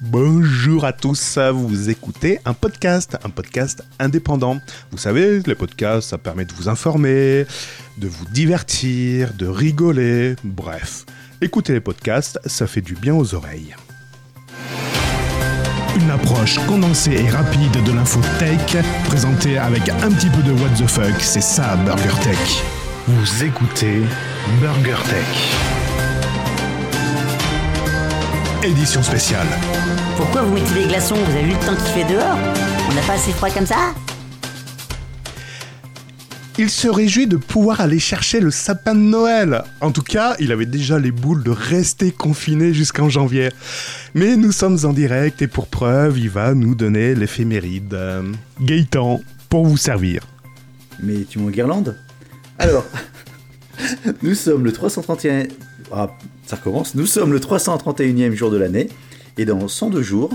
Bonjour à tous, vous écoutez un podcast, un podcast indépendant. Vous savez, les podcasts, ça permet de vous informer, de vous divertir, de rigoler, bref. Écoutez les podcasts, ça fait du bien aux oreilles. Une approche condensée et rapide de l'info tech, présentée avec un petit peu de what the fuck, c'est ça Burger Tech. Vous écoutez Burger Tech. Édition spéciale. Pourquoi vous mettez des glaçons Vous avez vu le temps qu'il fait dehors On n'a pas assez froid comme ça Il se réjouit de pouvoir aller chercher le sapin de Noël. En tout cas, il avait déjà les boules de rester confiné jusqu'en janvier. Mais nous sommes en direct et pour preuve, il va nous donner l'éphéméride. Gaëtan, pour vous servir. Mais tu m'en guirlande? Alors, nous sommes le 331... Ah, ça recommence. Nous sommes le 331e jour de l'année. Et dans 102 jours,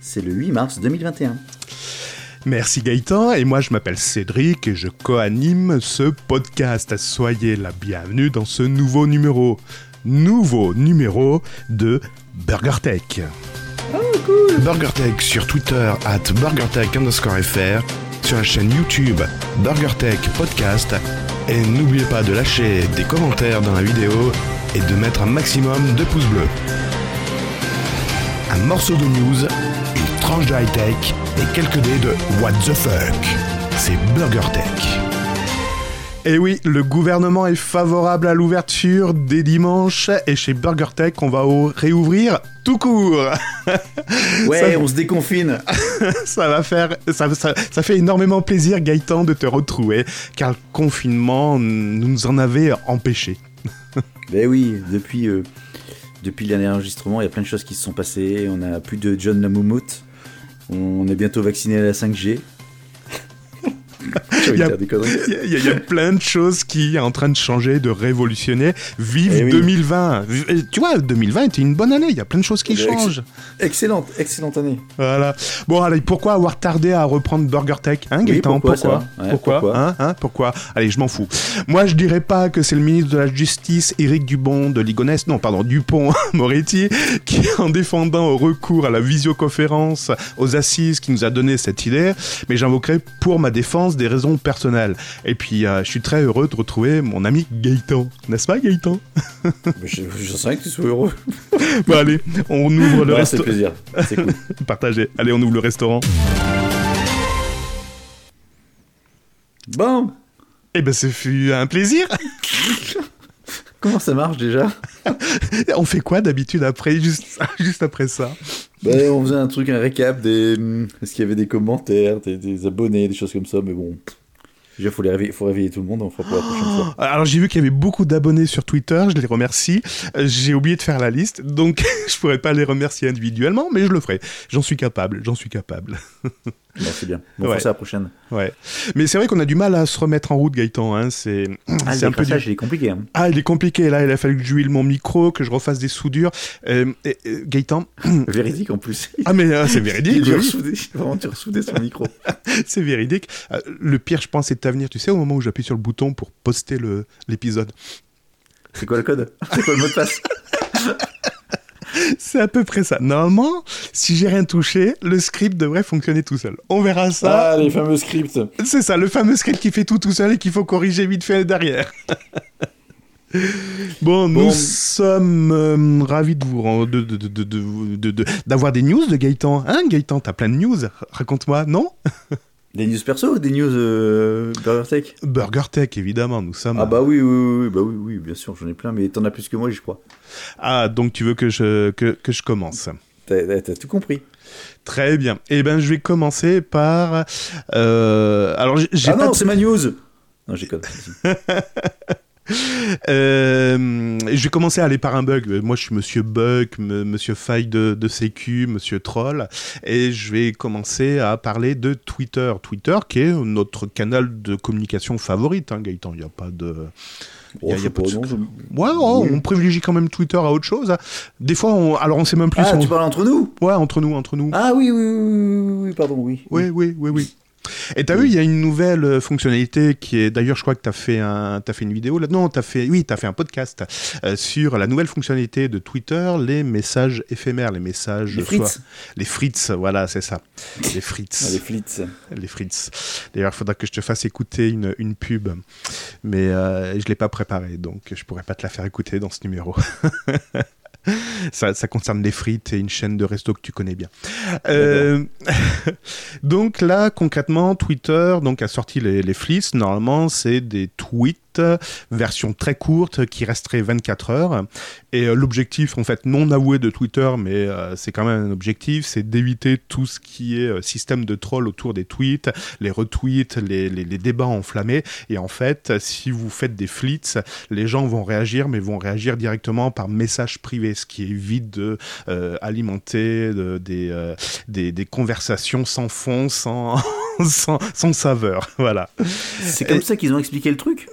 c'est le 8 mars 2021. Merci Gaëtan, et moi je m'appelle Cédric et je co-anime ce podcast. Soyez la bienvenue dans ce nouveau numéro. Nouveau numéro de BurgerTech. Oh, cool BurgerTech sur Twitter at BurgerTech underscore FR, sur la chaîne YouTube BurgerTech Podcast, et n'oubliez pas de lâcher des commentaires dans la vidéo et de mettre un maximum de pouces bleus. Un morceau de news, une tranche de high-tech et quelques dés de What the fuck. C'est Burger Tech. Et oui, le gouvernement est favorable à l'ouverture des dimanches et chez Burger Tech, on va au- réouvrir tout court. Ouais, Ça- on se déconfine ça va faire, ça, ça- ça fait énormément plaisir Gaëtan de te retrouver, car le confinement nous en avait empêché. Ben oui, depuis, euh, depuis le dernier enregistrement, il y a plein de choses qui se sont passées. On a plus de John Lamoumout. On est bientôt vacciné à la 5G. Il y a- y, y plein de choses qui sont en train de changer, de révolutionner. Vive Eh oui. 2020 Et Tu vois, 2020 était une bonne année, il y a plein de choses qui Eh ben, changent. Excellente, excellente année. Voilà. Bon, allez, pourquoi avoir tardé à reprendre Burger Tech Hein, Oui, Gaëtan pourquoi, Pourquoi ça Ouais, Pourquoi pourquoi Hein Hein Pourquoi Allez, je m'en fous. Moi, je dirais pas que c'est le ministre de la Justice, Éric Dubon de Ligonnès, non, pardon, Dupont-Moretti, qui, en défendant au recours à la visioconférence aux assises, qui nous a donné cette idée, mais j'invoquerai pour ma défense des raisons personnelles. Et puis, euh, je suis très heureux de retrouver mon ami Gaëtan. N'est-ce pas, Gaëtan? Je, je sais rien que tu sois heureux. Bon, allez, on ouvre le Ouais, c'est restaurant. plaisir. C'est cool. Partagez. Allez, on ouvre le restaurant. Bon, Eh ben, ce fut un plaisir. comment ça marche déjà? On fait quoi d'habitude après, juste, juste après ça? Ben, on faisait un truc, un récap des. hum, Est-ce qu'il y avait des commentaires, des, des abonnés, des choses comme ça, mais bon. Déjà, faut, réveiller, tout le monde, on fera pour la prochaine fois. Alors j'ai vu qu'il y avait beaucoup d'abonnés sur Twitter, je les remercie. Euh, J'ai oublié de faire la liste, donc je pourrais pas les remercier individuellement, mais je le ferai. J'en suis capable, j'en suis capable. Bon, c'est bien. Bon, Ouais. ça la prochaine. Ouais. Mais c'est vrai qu'on a du mal à se remettre en route, Gaëtan. Hein. C'est Ah, un peu décrassage, il est compliqué. Hein. Ah, il est compliqué. Là, il a fallu que j'huile mon micro, que je refasse des soudures. Euh, et- et, Gaëtan. Véridique en plus. Ah, mais euh, c'est Il véridique. oui. ressouder, vraiment dû ressouder son micro. C'est véridique. Euh, le pire, je pense, c'est de t'avenir. Tu sais, au moment où j'appuie sur le bouton pour poster le- l'épisode. C'est quoi le code? C'est quoi le mot de passe? C'est à peu près ça. Normalement, si j'ai rien touché, le script devrait fonctionner tout seul. On verra ça. Ah, les fameux scripts. C'est ça, le fameux script qui fait tout tout seul et qu'il faut corriger vite fait derrière. Bon, nous sommes euh, ravis de vous de, de, de, de- de- de- de- d'avoir des news de Gaëtan. Hein, Gaëtan, t'as plein de news. Raconte-moi, non? Des news perso ou des news euh, Burger Tech? Burger Tech, évidemment, nous sommes. Ah bah oui, oui, oui, bah oui, oui, bien sûr, j'en ai plein, mais t'en as plus que moi, je crois. Ah, donc tu veux que je, que, que je commence? T'as tout compris. Très bien. Eh ben, je vais commencer par. euh, alors, j'ai Ah pas non, de- c'est ma news Non, j'ai code. Euh, je vais commencer à aller par un bug. Moi, je suis Monsieur Bug, Monsieur Faille de, de Sécu, Monsieur Troll, et je vais commencer à parler de Twitter. Twitter, qui est notre canal de communication favorite, hein, Gaëtan. Il n'y a pas de. Oh, Y a- y pas pas, de je- Ouais, on privilégie quand même Twitter à autre chose. Des fois, on... alors on sait même plus. Ah, on- tu parles entre nous? Ouais, entre nous, entre nous. Ah oui, oui, oui, oui, oui, oui, pardon, oui. Oui, oui, oui, oui. Et t'as vu, il y a une nouvelle euh, fonctionnalité qui est, d'ailleurs, je crois que t'as fait un, as fait une vidéo là. Non, t'as fait, oui, t'as fait un podcast euh, sur la nouvelle fonctionnalité de Twitter, les messages éphémères, les messages. Les frites. les frites, voilà, c'est ça. Les frites. Ah, les frites. Les frites. D'ailleurs, il faudra que je te fasse écouter une, une pub, mais euh, je l'ai pas préparée, donc je pourrais pas te la faire écouter dans ce numéro. ça, ça, concerne les frites et une chaîne de resto que tu connais bien. Euh, donc là, concrètement, Twitter donc, a sorti les, les fleets. Normalement, c'est des tweets version très courte qui resterait 24 heures. Et euh, l'objectif, en fait, non avoué de Twitter, mais euh, c'est quand même un objectif, c'est d'éviter tout ce qui est euh, système de troll autour des tweets, les retweets, les, les, les, débats enflammés. Et en fait, si vous faites des flits, les gens vont réagir, mais vont réagir directement par message privé, ce qui évite de alimenter de, des, des, des, conversations sans fond, sans, sans, sans saveur. Voilà. C'est comme Et... ça qu'ils ont expliqué le truc?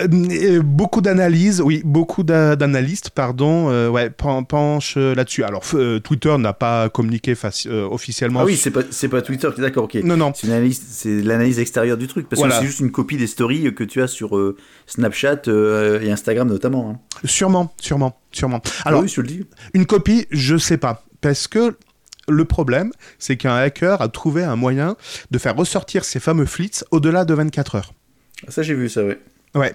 Euh, beaucoup d'analyses, oui, beaucoup d'analystes, pardon, euh, ouais, penchent là-dessus. Alors, euh, Twitter n'a pas communiqué euh, officiellement. Ah oui, c'est pas, pas Twitter, d'accord, ok. Non, non. C'est l'analyse extérieure du truc, parce voilà. que c'est juste une copie des stories que tu as sur Snapchat et Instagram notamment. Hein. Sûrement, sûrement, sûrement. Alors, oui, je le dis. une copie, je sais pas, parce que le problème, c'est qu'un hacker a trouvé un moyen de faire ressortir ces fameux flits au-delà de 24 heures. Ça, j'ai vu ça, ouais. Ouais.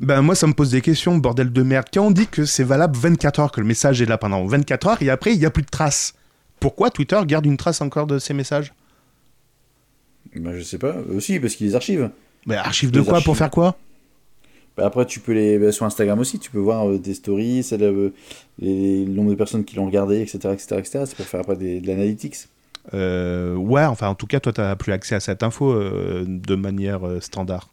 Ben moi ça me pose des questions, bordel de merde. Quand on dit que c'est valable 24 heures, que le message est là pendant 24 heures, et après il n'y a plus de traces. Pourquoi Twitter garde une trace encore de ces messages? Ben je sais pas. Aussi parce qu'ils les archivent. Ben archives de quoi archives. Pour faire quoi? Ben après tu peux les... Ben, sur Instagram aussi, tu peux voir euh, des stories, le... Les... le nombre de personnes qui l'ont regardé, etc. etc., etc. C'est pour faire après des... de l'analytics. Euh, ouais, enfin en tout cas toi tu n'as plus accès à cette info euh, de manière euh, standard.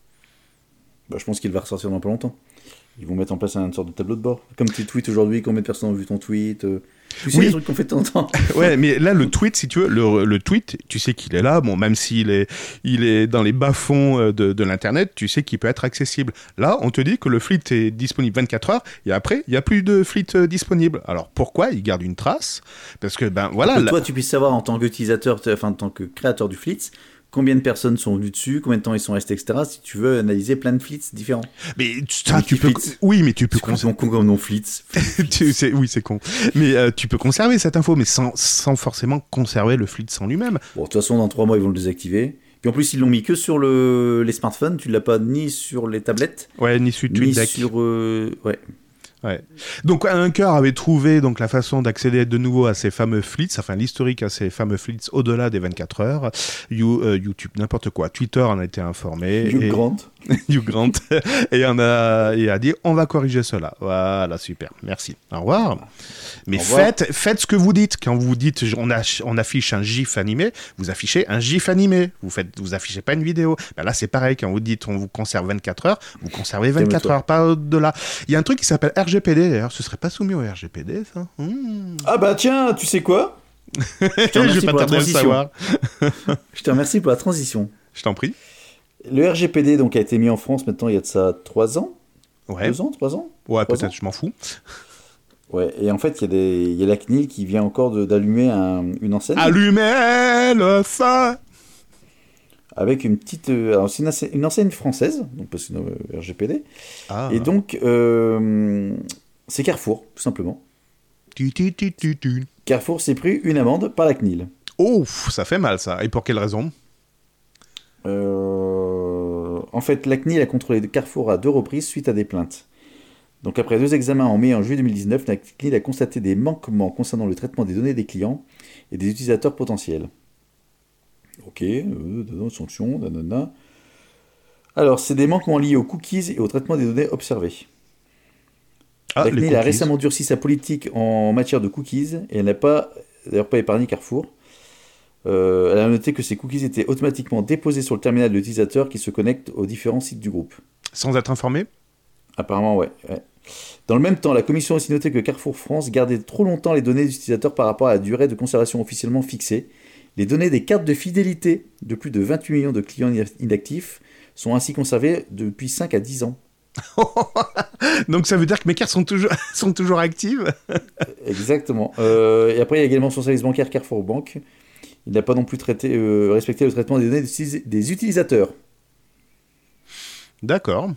Bah, je pense qu'il va ressortir dans pas longtemps. Ils vont mettre en place une sorte de tableau de bord. Comme tu tweets aujourd'hui, combien de personnes ont vu ton tweet euh... Tu sais oui. les trucs qu'on fait de temps en temps. ouais, mais là, le tweet, si tu veux, le, le tweet, tu sais qu'il est là. Bon, même s'il est, il est dans les bas-fonds euh, de, de l'Internet, tu sais qu'il peut être accessible. Là, on te dit que le fleet est disponible 24 heures et après, il n'y a plus de fleet euh, disponible. Alors, pourquoi Il garde une trace? Parce que, ben voilà. Que toi, tu puisses savoir en tant qu'utilisateur, enfin, en tant que créateur du fleet, combien de personnes sont venues dessus, combien de temps ils sont restés, etc. Si tu veux analyser plein de flits différents. Mais tu peux. Oui, mais tu peux. C'est con comme flits. tu sais, oui, c'est con. Mais euh, tu peux conserver cette info, mais sans, sans forcément conserver le flit en lui-même. Bon, de toute façon, dans trois mois, ils vont le désactiver. Puis en plus, ils l'ont mis que sur le... les smartphones. Tu l'as pas ni sur les tablettes. Ouais, ni sur Ni sur. Euh... Ouais. Ouais. Donc un hacker avait trouvé donc la façon d'accéder de nouveau à ces fameux flits, enfin l'historique à ces fameux flits au-delà des 24 heures. You, euh, YouTube, n'importe quoi. Twitter en a été informé. Hugh et... Grant. Hugh Grant et on a et a dit on va corriger cela. Voilà, super. Merci. Au revoir. Mais Au revoir. faites faites ce que vous dites quand vous dites on, a, on affiche un gif animé, vous affichez un gif animé. Vous faites vous affichez pas une vidéo. Ben là c'est pareil quand vous dites on vous conserve 24 heures, vous conservez 24 heures pas au-delà. Il y a un truc qui s'appelle RGPD d'ailleurs, ce serait pas soumis au RGPD ça mmh. Ah bah tiens, tu sais quoi? Je te remercie pour la transition. Je te remercie pour la transition. Je t'en prie. Le RGPD donc a été mis en France maintenant il y a de ça 3 ans? Ouais. 2 ans, 3 ans? Ouais, peut-être, je m'en fous. Ouais, et en fait, il y, a des... il y a la CNIL qui vient encore d'allumer un... une enseigne. Allumez le feu avec une petite. Euh, alors, c'est une, enseigne, une enseigne française, donc parce que euh, RGPD. Ah. Et donc, euh, c'est Carrefour, tout simplement. Tu, tu, tu, tu, tu. Carrefour s'est pris une amende par la CNIL. Oh, ça fait mal ça. Et pour quelle raison? Euh, En fait, la CNIL a contrôlé Carrefour à deux reprises suite à des plaintes. Donc, après deux examens en mai et en juillet 2019, la CNIL a constaté des manquements concernant le traitement des données des clients et des utilisateurs potentiels. Ok, euh, sanction, nanana. Alors, c'est des manquements liés aux cookies et au traitement des données observées. Ah, la CNIL a récemment durci sa politique en matière de cookies et elle n'a pas, d'ailleurs pas épargné Carrefour. Euh, elle a noté que ces cookies étaient automatiquement déposés sur le terminal de l'utilisateur qui se connecte aux différents sites du groupe. Sans être informé? Apparemment, ouais, ouais. Dans le même temps, la commission a aussi noté que Carrefour France gardait trop longtemps les données des utilisateurs par rapport à la durée de conservation officiellement fixée. Les données des cartes de fidélité de plus de 28 millions de clients inactifs sont ainsi conservées depuis 5 à 10 ans. Donc ça veut dire que mes cartes sont toujours, sont toujours actives? Exactement. Euh, et après, il y a également son service bancaire Carrefour Bank, Il n'a pas non plus traité, euh, respecté le traitement des données des- utilisateurs. D'accord.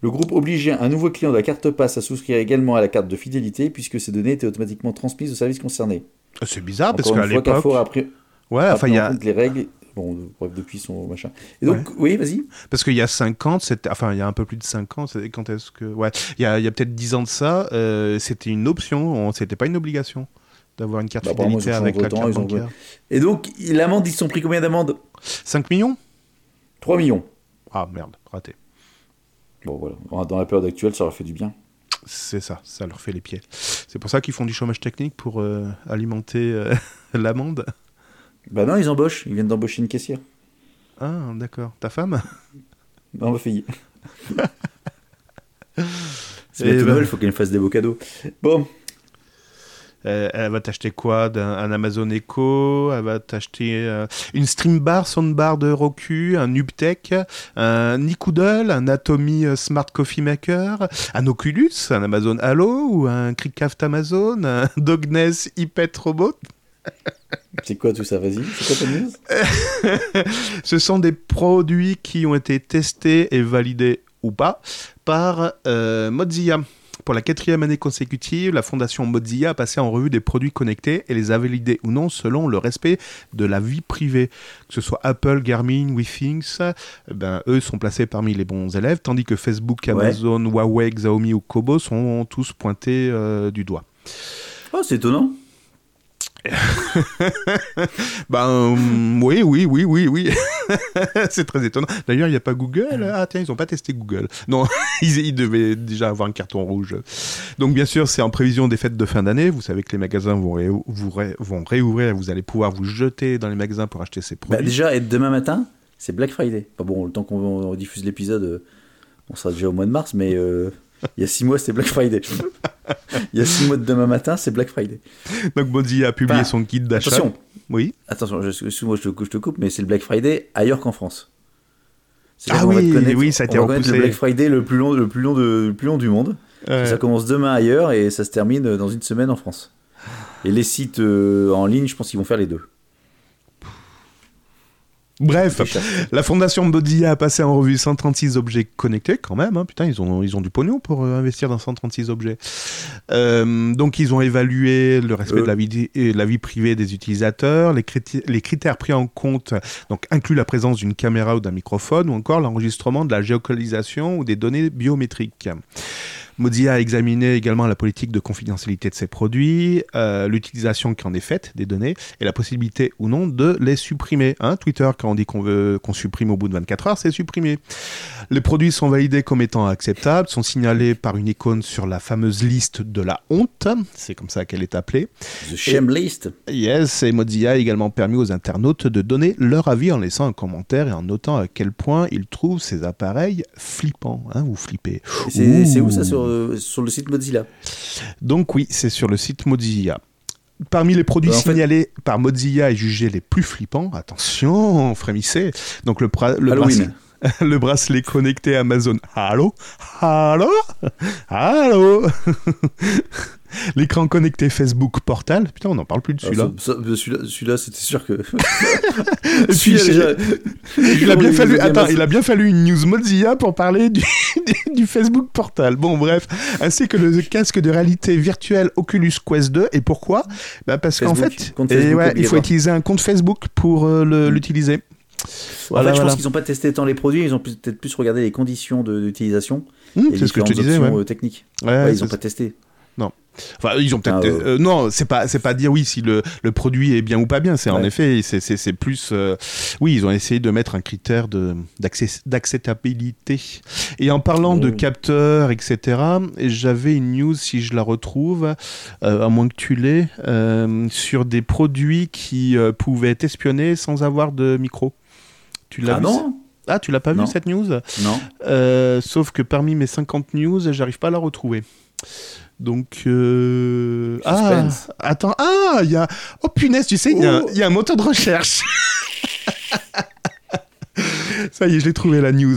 Le groupe obligeait un nouveau client de la carte passe à souscrire également à la carte de fidélité puisque ces données étaient automatiquement transmises au service concerné. Ah, C'est bizarre parce qu'à l'époque. Carrefour a pris, Ouais, a enfin, il y a. les règles. Bon, bref, depuis son machin. Et donc, oui, vas-y. Parce qu'il y a 5 ans, c'était... enfin il y a un peu plus de 5 ans, c'est- quand est-ce que... Ouais, il y a, a peut-être 10 ans de ça, euh, c'était une option, on- c'était pas une obligation d'avoir une carte Bah, fidélité avec la autant, carte ont- bancaire. Et donc, l'amende, ils se sont pris combien d'amende? 5 millions? 3 millions. Ah merde, raté. Bon, voilà. Dans la période actuelle, ça leur fait du bien. C'est ça, ça leur fait les pieds. C'est pour ça qu'ils font du chômage technique pour euh, alimenter euh, l'amende. Bah non, ils embauchent. Ils viennent d'embaucher une caissière. Ah, d'accord. Ta femme? Non, ma fille. C'est Eh bientôt ben. Noël, faut qu'elle me fasse des beaux cadeaux. Bon, Euh, Elle va t'acheter quoi Un Amazon Echo? Elle va t'acheter euh, une Streambar, Soundbar de Roku, un Nubtech, un Nikoodle, un Atomy euh, Smart Coffee Maker, un Oculus, un Amazon Halo ou un Crickcraft Amazon, un Dogness iPet Robot? c'est quoi tout ça? Vas-y, c'est quoi news? Ce sont des produits qui ont été testés et validés ou pas par euh, Mozilla. Pour la quatrième année consécutive, la fondation Mozilla a passé en revue des produits connectés et les a validés ou non selon le respect de la vie privée. Que ce soit Apple, Garmin, WeThings, eh ben, eux sont placés parmi les bons élèves, tandis que Facebook, Ouais. Amazon, Huawei, Xiaomi ou Kobo sont tous pointés euh, du doigt. Oh, c'est étonnant. Ben euh, oui, oui, oui, oui, oui. c'est très étonnant. D'ailleurs, il n'y a pas Google? Ah tiens, ils n'ont pas testé Google. Non, ils, devaient déjà avoir un carton rouge. Donc bien sûr, c'est en prévision des fêtes de fin d'année. Vous savez que les magasins vont, ré- vont réouvrir. Vous allez pouvoir vous jeter dans les magasins pour acheter ces Bah, produits. déjà, et demain matin, c'est Black Friday. Pas bon, le temps qu'on diffuse l'épisode, euh, on sera déjà au mois de mars, mais euh, il y a 6 mois, c'est Black Friday. Il y a 6 mois de demain matin, c'est Black Friday. Donc Mozilla a publié Enfin, son guide d'achat. Attention, Oui. attention, je- excuse-moi, je te, je te coupe, mais c'est le Black Friday ailleurs qu'en France. C'est Ah oui, oui, ça a été on repoussé. le Black Friday le plus long, le plus long, de, le plus long du monde. Ça commence demain ailleurs et ça se termine dans une semaine en France. Et les sites euh, en ligne, je pense qu'ils vont faire les deux. Bref. La fondation Mozilla a passé en revue 136 objets connectés, quand même. hein. Putain, ils ont, ils ont du pognon pour euh, investir dans 136 objets. Euh, donc, ils ont évalué le respect Euh. de la vie, et la vie privée des utilisateurs. Les critères pris en compte donc, incluent la présence d'une caméra ou d'un microphone, ou encore l'enregistrement de la géolocalisation ou des données biométriques. Mozilla a examiné également la politique de confidentialité de ses produits, euh, l'utilisation qui en est faite des données et la possibilité ou non de les supprimer. Hein, Twitter, quand on dit qu'on veut qu'on supprime au bout de 24 heures, c'est supprimé. Les produits sont validés comme étant acceptables, sont signalés par une icône sur la fameuse liste de la honte, c'est comme ça qu'elle est appelée. The Shame List. Yes, et Mozilla a également permis aux internautes de donner leur avis en laissant un commentaire et en notant à quel point ils trouvent ces appareils flippants hein, ou flippés. C'est où ça sur, euh, sur le site Mozilla. Donc oui, c'est sur le site Mozilla. Parmi les produits Euh, fait- signalés par Mozilla et jugés les plus flippants, attention, frémissez, donc le, pra- le, Halloween. bracelet, le bracelet connecté Amazon. Allô? Allô? Allô? L'écran connecté Facebook Portal, putain, on n'en parle plus de Alors, celui-là. Celui-là, c'était sûr que. Et puis, déjà- il a bien fallu, attends, il a bien fallu une news Mozilla pour parler du, Facebook Portal. Bon, bref, ainsi que le casque de réalité virtuelle Oculus Quest 2. Et pourquoi? Bah Parce qu'en fait, et ouais, il faut utiliser un compte Facebook pour euh, Mm. l'utiliser. En fait, je voilà. pense qu'ils n'ont pas testé tant les produits, ils ont peut-être plus regardé les conditions d'utilisation et c'est ce que je te disais. Ouais. euh, techniques. Ouais, Ouais, ils n'ont pas testé. Enfin, ils ont peut-être. Ah, euh. euh, non, c'est pas, c'est pas dire oui si le, le produit est bien ou pas bien. C'est en effet, c'est, c'est, c'est plus. euh, oui, ils ont essayé de mettre un critère de d'acceptabilité. Et en parlant de Oh. capteurs, etc. J'avais une news si je la retrouve, à moins que tu l'aies, sur des produits qui pouvaient être espionnés sans avoir de micro. Tu l'as Ah vu non Ah, tu l'as pas Non. vu cette news? Non. sauf que parmi mes 50 news, j'arrive pas à la retrouver. Donc, euh... ah, attends, ah, il y a, oh punaise, tu sais, il y, a un- il y a un moteur de recherche. Ça y est, je l'ai trouvé la news.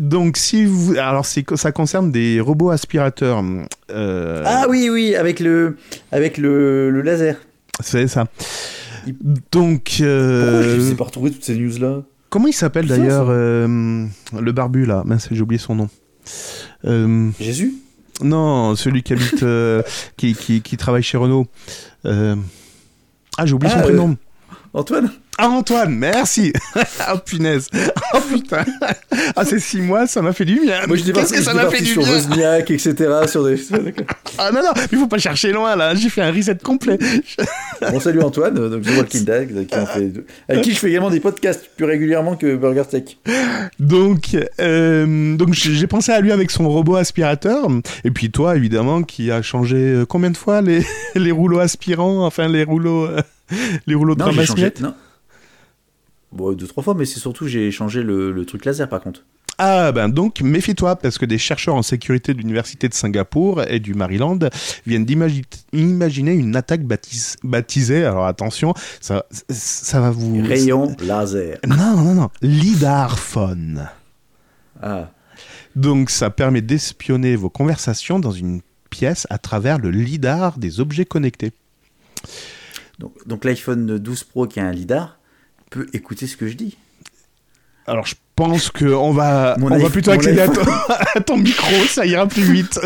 Donc, si vous, alors c'est ça concerne des robots aspirateurs. Euh, Ah oui, oui, avec le, avec le, le laser. C'est ça. Donc, euh, je sais pas retrouver toutes ces news là comment il s'appelle d'ailleurs euh, le barbu là? Mince, j'ai oublié son nom. Jésus? Non, celui qui habite, euh, qui, qui, qui travaille chez Renault. Euh, Ah, j'ai oublié Ah, son euh, prénom. Antoine? Ah, Antoine, merci. oh punaise. Oh putain. Ah, ces six mois, ça m'a fait du bien. Moi je Qu'est-ce que ça m'a fait du sur bien Wozniak, etc. Sur des... Ah non, non, il faut pas chercher loin là. J'ai fait un reset complet. Bon salut Antoine, donc The Walking Dead, qui en fait deux- avec qui je fais également des podcasts plus régulièrement que Burger Tech. Donc, euh, donc j'ai j'ai pensé à lui avec son robot aspirateur. Et puis toi, évidemment, qui a changé euh, combien de fois les, les rouleaux aspirants, enfin les rouleaux, euh, les rouleaux de Non, j'ai changé. ramasse-miettes Non. Bon, deux, trois fois, mais c'est surtout j'ai changé le, le truc laser par contre. Ah ben donc méfie-toi parce que des chercheurs en sécurité de l'université de Singapour et du Maryland viennent d'imagi- imaginer une attaque baptis- baptisée. Alors attention, ça, ça va vous. Rayon laser. Non non non, lidarphone. Ah. Donc ça permet d'espionner vos conversations dans une pièce à travers le lidar des objets connectés. Donc, donc l'iPhone 12 Pro qui a un lidar peut écouter ce que je dis. Alors je pense que on va, Mon on va plutôt accéder à ton, à ton micro, ça ira plus vite.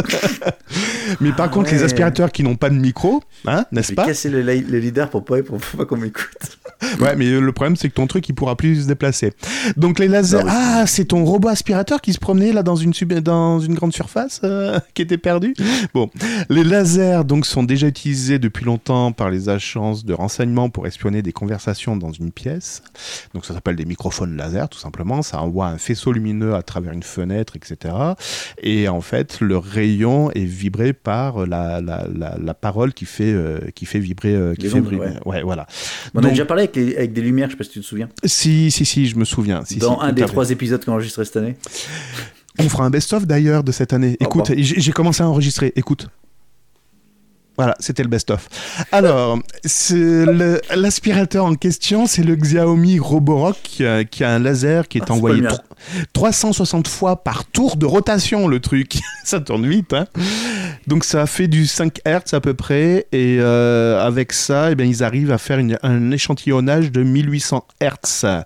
Mais par Ah contre, les aspirateurs qui n'ont pas de micro, hein, n'est-ce pas casser le, li- le lidar pour pas, pour pas qu'on m'écoute. Ouais, mais le problème c'est que ton truc il pourra plus se déplacer. Donc les lasers, Non, mais- ah, c'est ton robot aspirateur qui se promenait là dans une sub- dans une grande surface euh, qui était perdu. Bon, les lasers donc sont déjà utilisés depuis longtemps par les agences de renseignement pour espionner des conversations dans une pièce. Donc ça s'appelle des microphones laser tout simplement. Ça envoie un faisceau lumineux à travers une fenêtre, etc. Et en fait, le rayon est vibré par la, la, la, la parole qui fait euh, qui fait vibrer, euh, qui Les fait ondes, vibrer- ouais. ouais, voilà. On a Donc- déjà parlé avec, les- avec des lumières, je sais pas si tu te souviens. si, si, si, je me souviens. Si, Dans si, un des fait. trois épisodes qu'on a enregistré cette année. On fera un best-of d'ailleurs de cette année. Écoute, j'ai commencé à enregistrer. Écoute. Voilà, c'était le best-of. Alors, l'aspirateur en question, c'est le Xiaomi Roborock euh, qui a un laser qui est Ah, envoyé pas le mien. tro- 360 fois par tour de rotation, le truc. ça tourne vite, hein. Donc ça fait du 5 Hz à peu près, et euh, avec ça, eh bien, ils arrivent à faire une- un échantillonnage de 1800 Hz.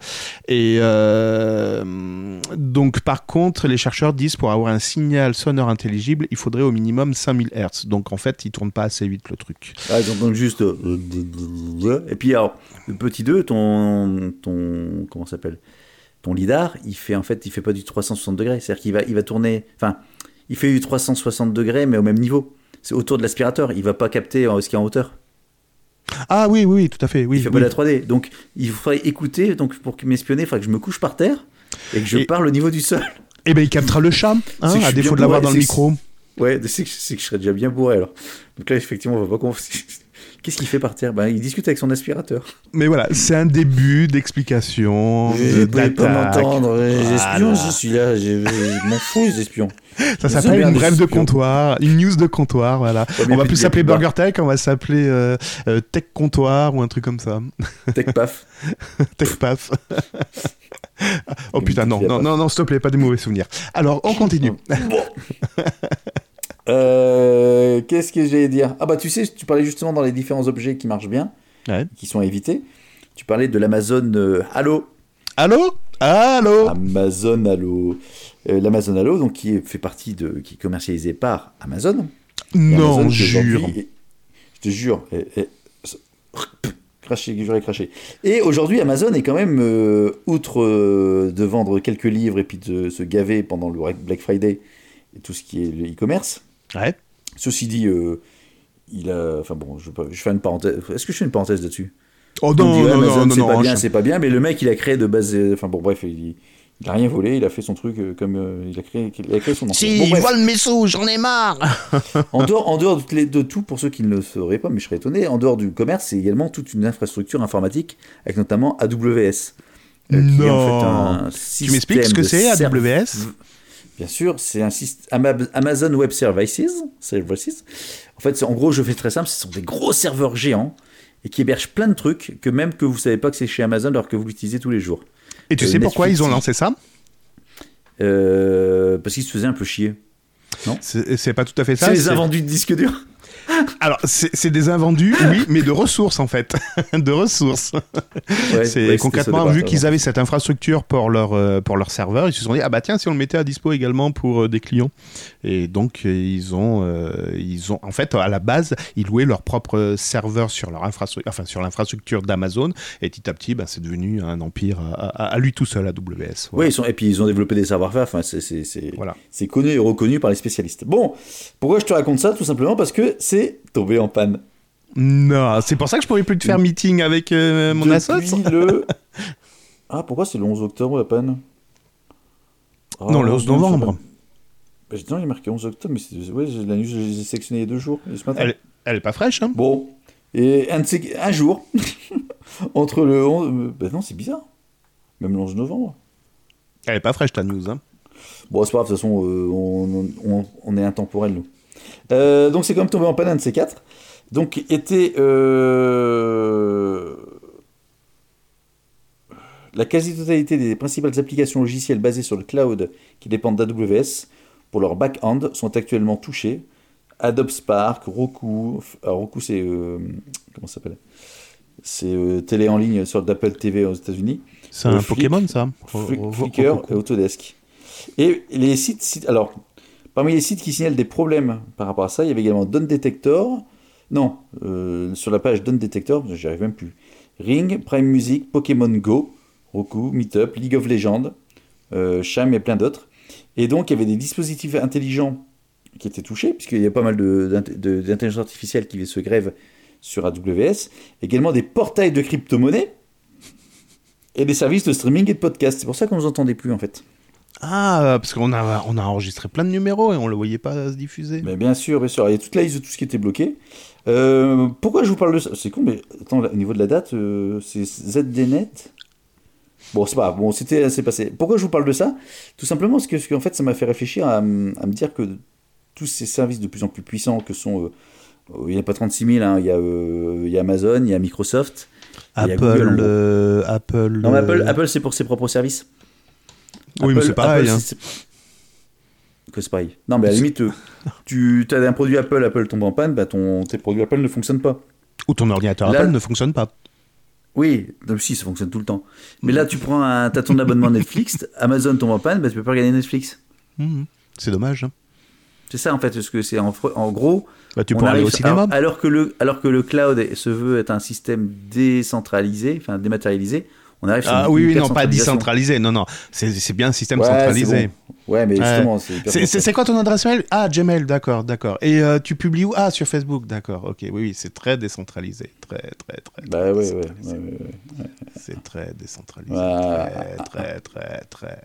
Et euh, donc par contre, les chercheurs disent pour avoir un signal sonore intelligible, il faudrait au minimum 5000 Hz. Donc en fait, il tourne pas assez vite le truc. Ah, entendent juste. euh, Et puis, alors, le petit 2, ton. ton comment s'appelle? Ton lidar, il fait en fait, il fait pas du 360 degrés. C'est-à-dire qu'il va, il va tourner. Enfin, il fait du 360 degrés, mais au même niveau. C'est autour de l'aspirateur. Il va pas capter euh, ce qui est en hauteur. Ah oui, oui, tout à fait. Oui, il fait oui. pas de la 3D. Donc, il faudrait écouter. Donc, pour m'espionner, il faudrait que je me couche par terre et que je Et- parle au niveau du sol. Eh ben, il captera le chat, hein, à défaut bien de l'avoir dans le micro. Ouais, c'est que, je serais déjà bien bourré alors. Donc là, effectivement, on va pas qu'on. Qu'est-ce qu'il fait par terre? Ben, Il discute avec son aspirateur. Mais voilà, c'est un début d'explication. Vous pouvez pas m'entendre, les espions, je suis là, je, je m'en fous les espions. Ça s'appelle une un brève de comptoir, une news de comptoir, voilà. Ouais, on va plus s'appeler Burger Tech, on va s'appeler euh, euh, Tech Comptoir ou un truc comme ça. Tech paf. Tech Paf. oh putain, non, non, non, non, s'il te plaît, pas des mauvais souvenirs. Alors, on continue. Bon. Euh, Qu'est-ce que j'allais dire? Ah bah tu sais, tu parlais justement dans les différents objets qui marchent bien, Ouais. qui sont à éviter. Tu parlais de l'Amazon euh, Allo. Allô Allô Amazon Allo. Euh, L'Amazon Allo, donc qui fait partie de, qui est commercialisé par Amazon. Et Non, Amazon, jure. est- Je te jure. est- Craché, j'aurais craché. Et aujourd'hui, Amazon est quand même, euh, outre euh, de vendre quelques livres et puis de se gaver pendant le Black Friday et tout ce qui est le e-commerce, Ouais. ceci dit, euh, il a. Enfin bon, je, je fais une parenthèse. Est-ce que je fais une parenthèse là-dessus? Oh On non, dit, non, Amazon, non, non, c'est pas non, bien, je- c'est pas bien, mais le mec, il a créé de base. euh, Enfin bon, bref, il, il a rien volé, il a fait son truc euh, comme euh, il, a créé, il a créé son enfant. Bon, bref. vole mes sous, j'en ai marre En dehors, en dehors de, toutes les- de tout, pour ceux qui ne le sauraient pas, mais je serais étonné, en dehors du commerce, c'est également toute une infrastructure informatique, avec notamment AWS. euh, qui est en fait un Tu m'expliques ce que c'est, AWS Bien sûr, c'est un système Amazon Web Services. Services. En fait, en gros, je fais très simple, ce sont des gros serveurs géants et qui hébergent plein de trucs que même que vous savez pas que c'est chez Amazon alors que vous l'utilisez tous les jours. Et tu Euh, sais pourquoi ils ont lancé ça? Euh, parce qu'ils se faisaient un peu chier. C'est c'est pas tout à fait ça. C'est les invendus de disques durs. Alors, c'est des invendus, oui, mais de ressources en fait. de ressources. Ouais, c'est ouais, concrètement, vu qu'ils avaient cette infrastructure pour leur, euh, pour leur serveur, ils se sont dit, ah bah tiens, si on le mettait à dispo également pour euh, des clients. Et donc, ils ont, euh, ils ont, en fait, à la base, ils louaient leur propre serveur sur leur infrastructure, enfin, sur l'infrastructure d'Amazon. Et petit à petit, bah, c'est devenu un empire à, à- à lui tout seul, AWS. Oui, ils sont, et puis ils ont développé des savoir-faire. Enfin, c'est, Voilà. c'est connu et reconnu par les spécialistes. Bon, pourquoi je te raconte ça? Tout simplement parce que c'est tombé en panne. Non, c'est pour ça que je pouvais plus te faire meeting avec euh, mon assoce. le. Ah, pourquoi c'est le 11 octobre la panne? Ah, Non, le 11 bien, novembre. Bah, non, il est marqué 11 octobre, mais c'est... Ouais, j'ai- la news, je les ai sélectionnés il y a deux jours, et ce matin. Elle, elle est pas fraîche, hein Bon, et un, de ces- un jour, entre le 11... euh, Bah non, c'est bizarre. Même le 11 novembre. Elle est pas fraîche ta news, hein Bon, c'est pas grave, de toute façon, euh, on, on- on est intemporel, nous. Euh, donc, c'est quand même tombé en panne un de ces quatre. Donc, était. euh, La quasi-totalité des principales applications logicielles basées sur le cloud qui dépendent d'AWS pour leur back-end sont actuellement touchées. Adobe Spark, Roku. alors, Roku, c'est. euh, comment ça s'appelle? C'est euh, télé en ligne sur d'Apple TV aux États-Unis. C'est un Flick- Pokémon, ça? Flick- Flickr et Autodesk. Et les sites, sites- alors, parmi les sites qui signalent des problèmes par rapport à ça, il y avait également Don Detector. Non, euh, sur la page Don Detector, j'y arrive même plus. Ring, Prime Music, Pokémon Go, Roku, Meetup, League of Legends, euh, et plein d'autres. Et donc, il y avait des dispositifs intelligents qui étaient touchés, puisqu'il y a pas mal d'intelligence artificielle qui se grève sur AWS. Également des portails de crypto-monnaies et des services de streaming et de podcast. C'est pour ça qu'on ne nous entendait plus, en fait. Ah, parce qu'on a, on a enregistré plein de numéros et on le voyait pas se diffuser. Mais bien sûr, bien sûr. Il y a toute la liste de tout ce qui était bloqué. Euh, pourquoi je vous parle de ça? C'est con, mais attends, au niveau de la date, euh, c'est ZDNet? Bon, c'est pas grave. Bon, c'était c'est passé. Pourquoi je vous parle de ça? Tout simplement parce que, parce qu'en fait, ça m'a fait réfléchir à, me dire que tous ces services de plus en plus puissants que sont. euh, euh, il n'y a pas 36 000, hein, il, y a, euh, il y a Amazon, il y a Microsoft. il y a Apple, en euh, Apple. Non, Apple, euh, Apple c'est pour ses propres services. Oui, mais c'est pareil. Apple, hein. c'est- Que c'est pareil. Non, mais à la limite, euh, tu as un produit Apple, Apple tombe en panne, bah ton, tes produits Apple ne fonctionnent pas. Ou ton ordinateur Là- Apple ne fonctionne pas. Oui, non, si, ça fonctionne tout le temps. Mais là, tu prends un, t'as ton abonnement Netflix, Amazon tombe en panne, bah, tu peux pas regarder Netflix. Mhm. C'est dommage. hein. C'est ça en fait, parce que c'est en, gros. Bah, tu on pourras aller arrive- au cinéma. Alors, alors que le, alors que le cloud se veut être un système décentralisé, enfin dématérialisé, on arrive sur Ah oui, oui, non, pas décentralisé. Non, non. C'est bien un système Ouais, centralisé. bon. Ouais, mais justement, c'est quoi ton adresse mail? Ah, Gmail, d'accord, d'accord. Et euh, tu publies où? Ah, sur Facebook, d'accord. Ok, oui, oui, c'est très décentralisé. Très, très, très. Bah très ouais, ouais. C'est très décentralisé. Ouais. Très, très, très, très,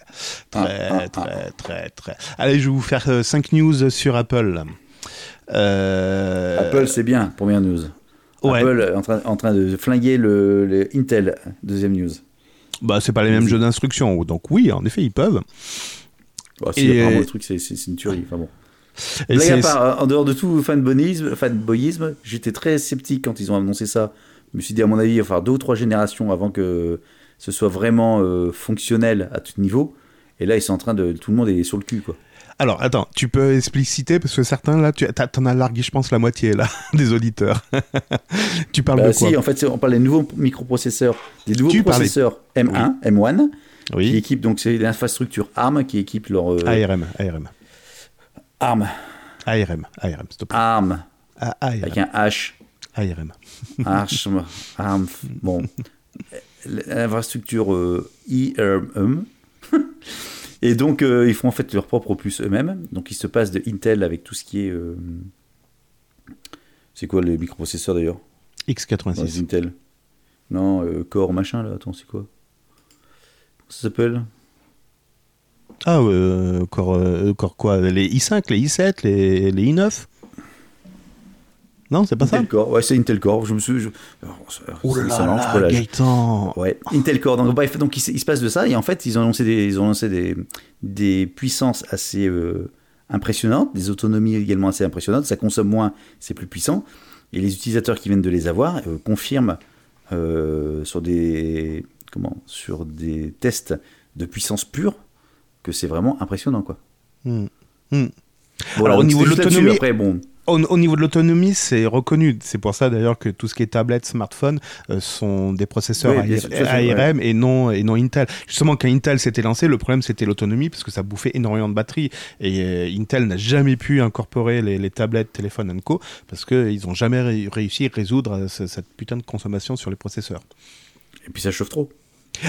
Ah, très, ah, très, très, très. Allez, je vais vous faire 5 news sur Apple. Euh, Apple, c'est bien, première news. Ouais. Apple en train, en train de flinguer le, le Intel, deuxième news. Bah, c'est pas les mêmes jeux d'instruction. Donc, oui, en effet, ils peuvent. Et- le truc, c'est c'est- c'est une tuerie. Enfin bon. Et à part, en dehors de tout fanboyisme, fanboyisme, j'étais très sceptique quand ils ont annoncé ça. Je me suis dit, à mon avis, il va falloir deux ou trois générations avant que ce soit vraiment euh, fonctionnel à tout niveau. Et là, ils sont en train de. Tout le monde est sur le cul, quoi. Alors, attends, tu peux expliciter parce que certains, là, tu t'en as largué, je pense, la moitié, là, des auditeurs. tu parles Bah, de quoi si, en fait, on parle des nouveaux microprocesseurs, des nouveaux Tu parlais- processeurs M1, M1, qui Oui. équipent, donc c'est l'infrastructure ARM qui équipe leur. euh, ARM, ARM. ARM, ARM, ARM, s'il te plaît. ARM, Ah, ARM, avec un H. ARM. Arch, Arm, bon, l'infrastructure euh, IRM. Et donc, euh, ils font en fait leur propre opus eux-mêmes. Donc, ils se passent de Intel avec tout ce qui est. euh, C'est quoi les microprocesseurs d'ailleurs? Dans les X86. Intel Non, euh, Core machin là, attends, c'est quoi? Ça s'appelle? Ah, euh, encore, euh, encore quoi? Les i5, les i7, les, les i9 Non, c'est pas ça Intel Core. Ouais, c'est Intel Core. Je me suis. je- Alors, ça- Oh là ça. Gaëtan Ouais, Intel Core. Donc, bref, donc il, se- il se passe de ça. Et en fait, ils ont lancé des, ils ont lancé des, des puissances assez euh, impressionnantes, des autonomies également assez impressionnantes. Ça consomme moins, c'est plus puissant. Et les utilisateurs qui viennent de les avoir euh, confirment euh, sur des comment sur des tests de puissance pure que c'est vraiment impressionnant quoi. Hmm. Hmm. Bon, Alors, au niveau de l'autonomie- après bon, au, niveau de l'autonomie, c'est reconnu. C'est pour ça d'ailleurs que tout ce qui est tablette, smartphone euh, sont des processeurs ARM et non et non Intel. Justement, quand Intel s'était lancé, le problème c'était l'autonomie parce que ça bouffait énormément de batterie et euh, Intel n'a jamais pu incorporer les, tablettes, téléphones Co parce qu'ils n'ont jamais réussi à résoudre euh, cette putain de consommation sur les processeurs. Et puis ça chauffe trop.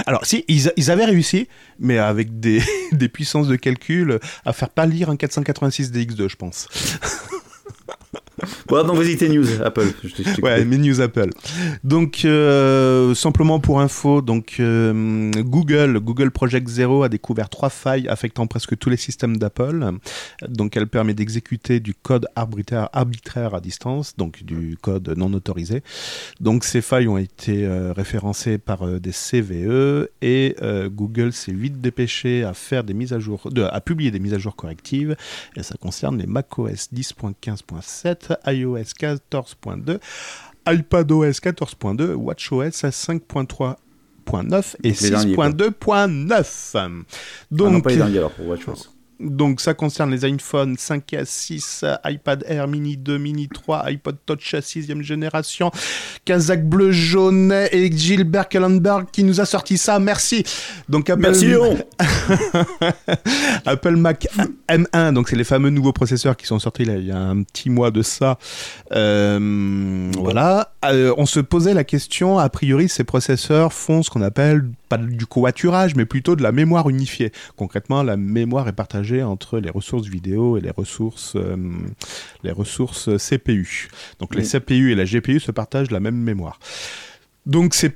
Alors, si, ils, avaient réussi, mais avec des, des, puissances de calcul à faire pas lire un 486 DX2, je pense. Bon, donc vas-y, tes news, Apple. ouais, mes news Apple. Donc, euh, simplement pour info, donc, euh, Google, Google Project Zero a découvert trois failles affectant presque tous les systèmes d'Apple. Donc, elle permet d'exécuter du code arbitraire, à distance, donc du code non autorisé. Donc, ces failles ont été euh, référencées par des CVE et Google s'est vite dépêché à faire des mises à jour, à publier des mises à jour correctives. Et ça concerne les macOS 10.15.7 iOS 14.2, iPadOS 14.2, WatchOS 5.3.9 et 6.2.9. Donc, ah non, pas alors pour WatchOS. Donc ça concerne les iPhone 5S, 6, iPad Air Mini 2, Mini 3, iPod Touch 6ème génération, Kazakh bleu jaune et Gilbert Kellenberg qui nous a sorti ça. Merci. Donc Apple Merci Apple Mac M1, donc c'est les fameux nouveaux processeurs qui sont sortis là, il y a un petit mois de ça. Euh, voilà. Euh, on se posait la question, a priori ces processeurs font ce qu'on appelle pas du covoiturage, mais plutôt de la mémoire unifiée. Concrètement, la mémoire est partagée entre les ressources vidéo et les ressources, euh, les ressources CPU. Donc les CPU et la GPU se partagent la même mémoire. Donc ces,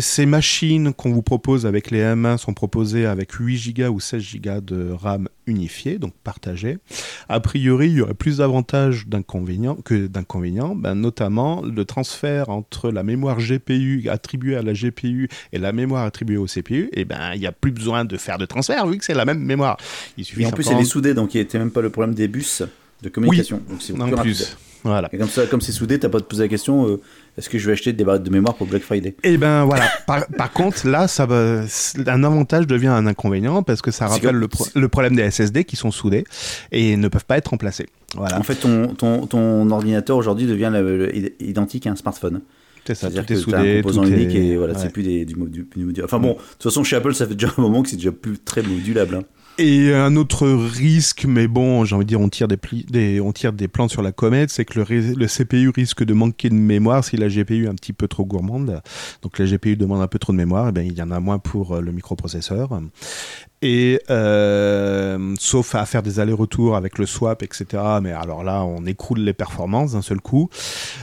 ces machines qu'on vous propose avec les M1 sont proposées avec 8 Go ou 16 Go de RAM unifié, donc partagé. A priori, il y aurait plus d'avantages que d'inconvénients, ben, notamment le transfert entre la mémoire GPU attribuée à la GPU et la mémoire attribuée au CPU. Et ben, il n'y a plus besoin de faire de transfert vu que c'est la même mémoire. Il suffit et en plus, elle est soudée, donc il n'était même pas le problème des bus de communication. donc c'est plus, plus. Voilà. Et comme ça, comme c'est soudé, t'as pas de poser la question. Euh, est-ce que je vais acheter des barrettes de mémoire pour Black Friday? Eh ben voilà. par, contre, là, ça va, un avantage devient un inconvénient parce que ça rappelle le, problème des SSD qui sont soudés et ne peuvent pas être remplacés. Voilà. En fait, ton, ton, ton ordinateur aujourd'hui devient identique à un smartphone. C'est ça, tout est soudé, composant unique et voilà, c'est plus des, du, du, Enfin bon, de toute façon, chez Apple, ça fait déjà un moment que c'est déjà plus très modulable. Hein. Et un autre risque, mais bon, j'ai envie de dire, on tire des, on tire des plans sur la comète, c'est que le, le, CPU risque de manquer de mémoire si la GPU est un petit peu trop gourmande. Donc la GPU demande un peu trop de mémoire, et bien il y en a moins pour euh, le microprocesseur et euh, sauf à faire des allers-retours avec le swap, etc. Mais alors là, on écroule les performances d'un seul coup.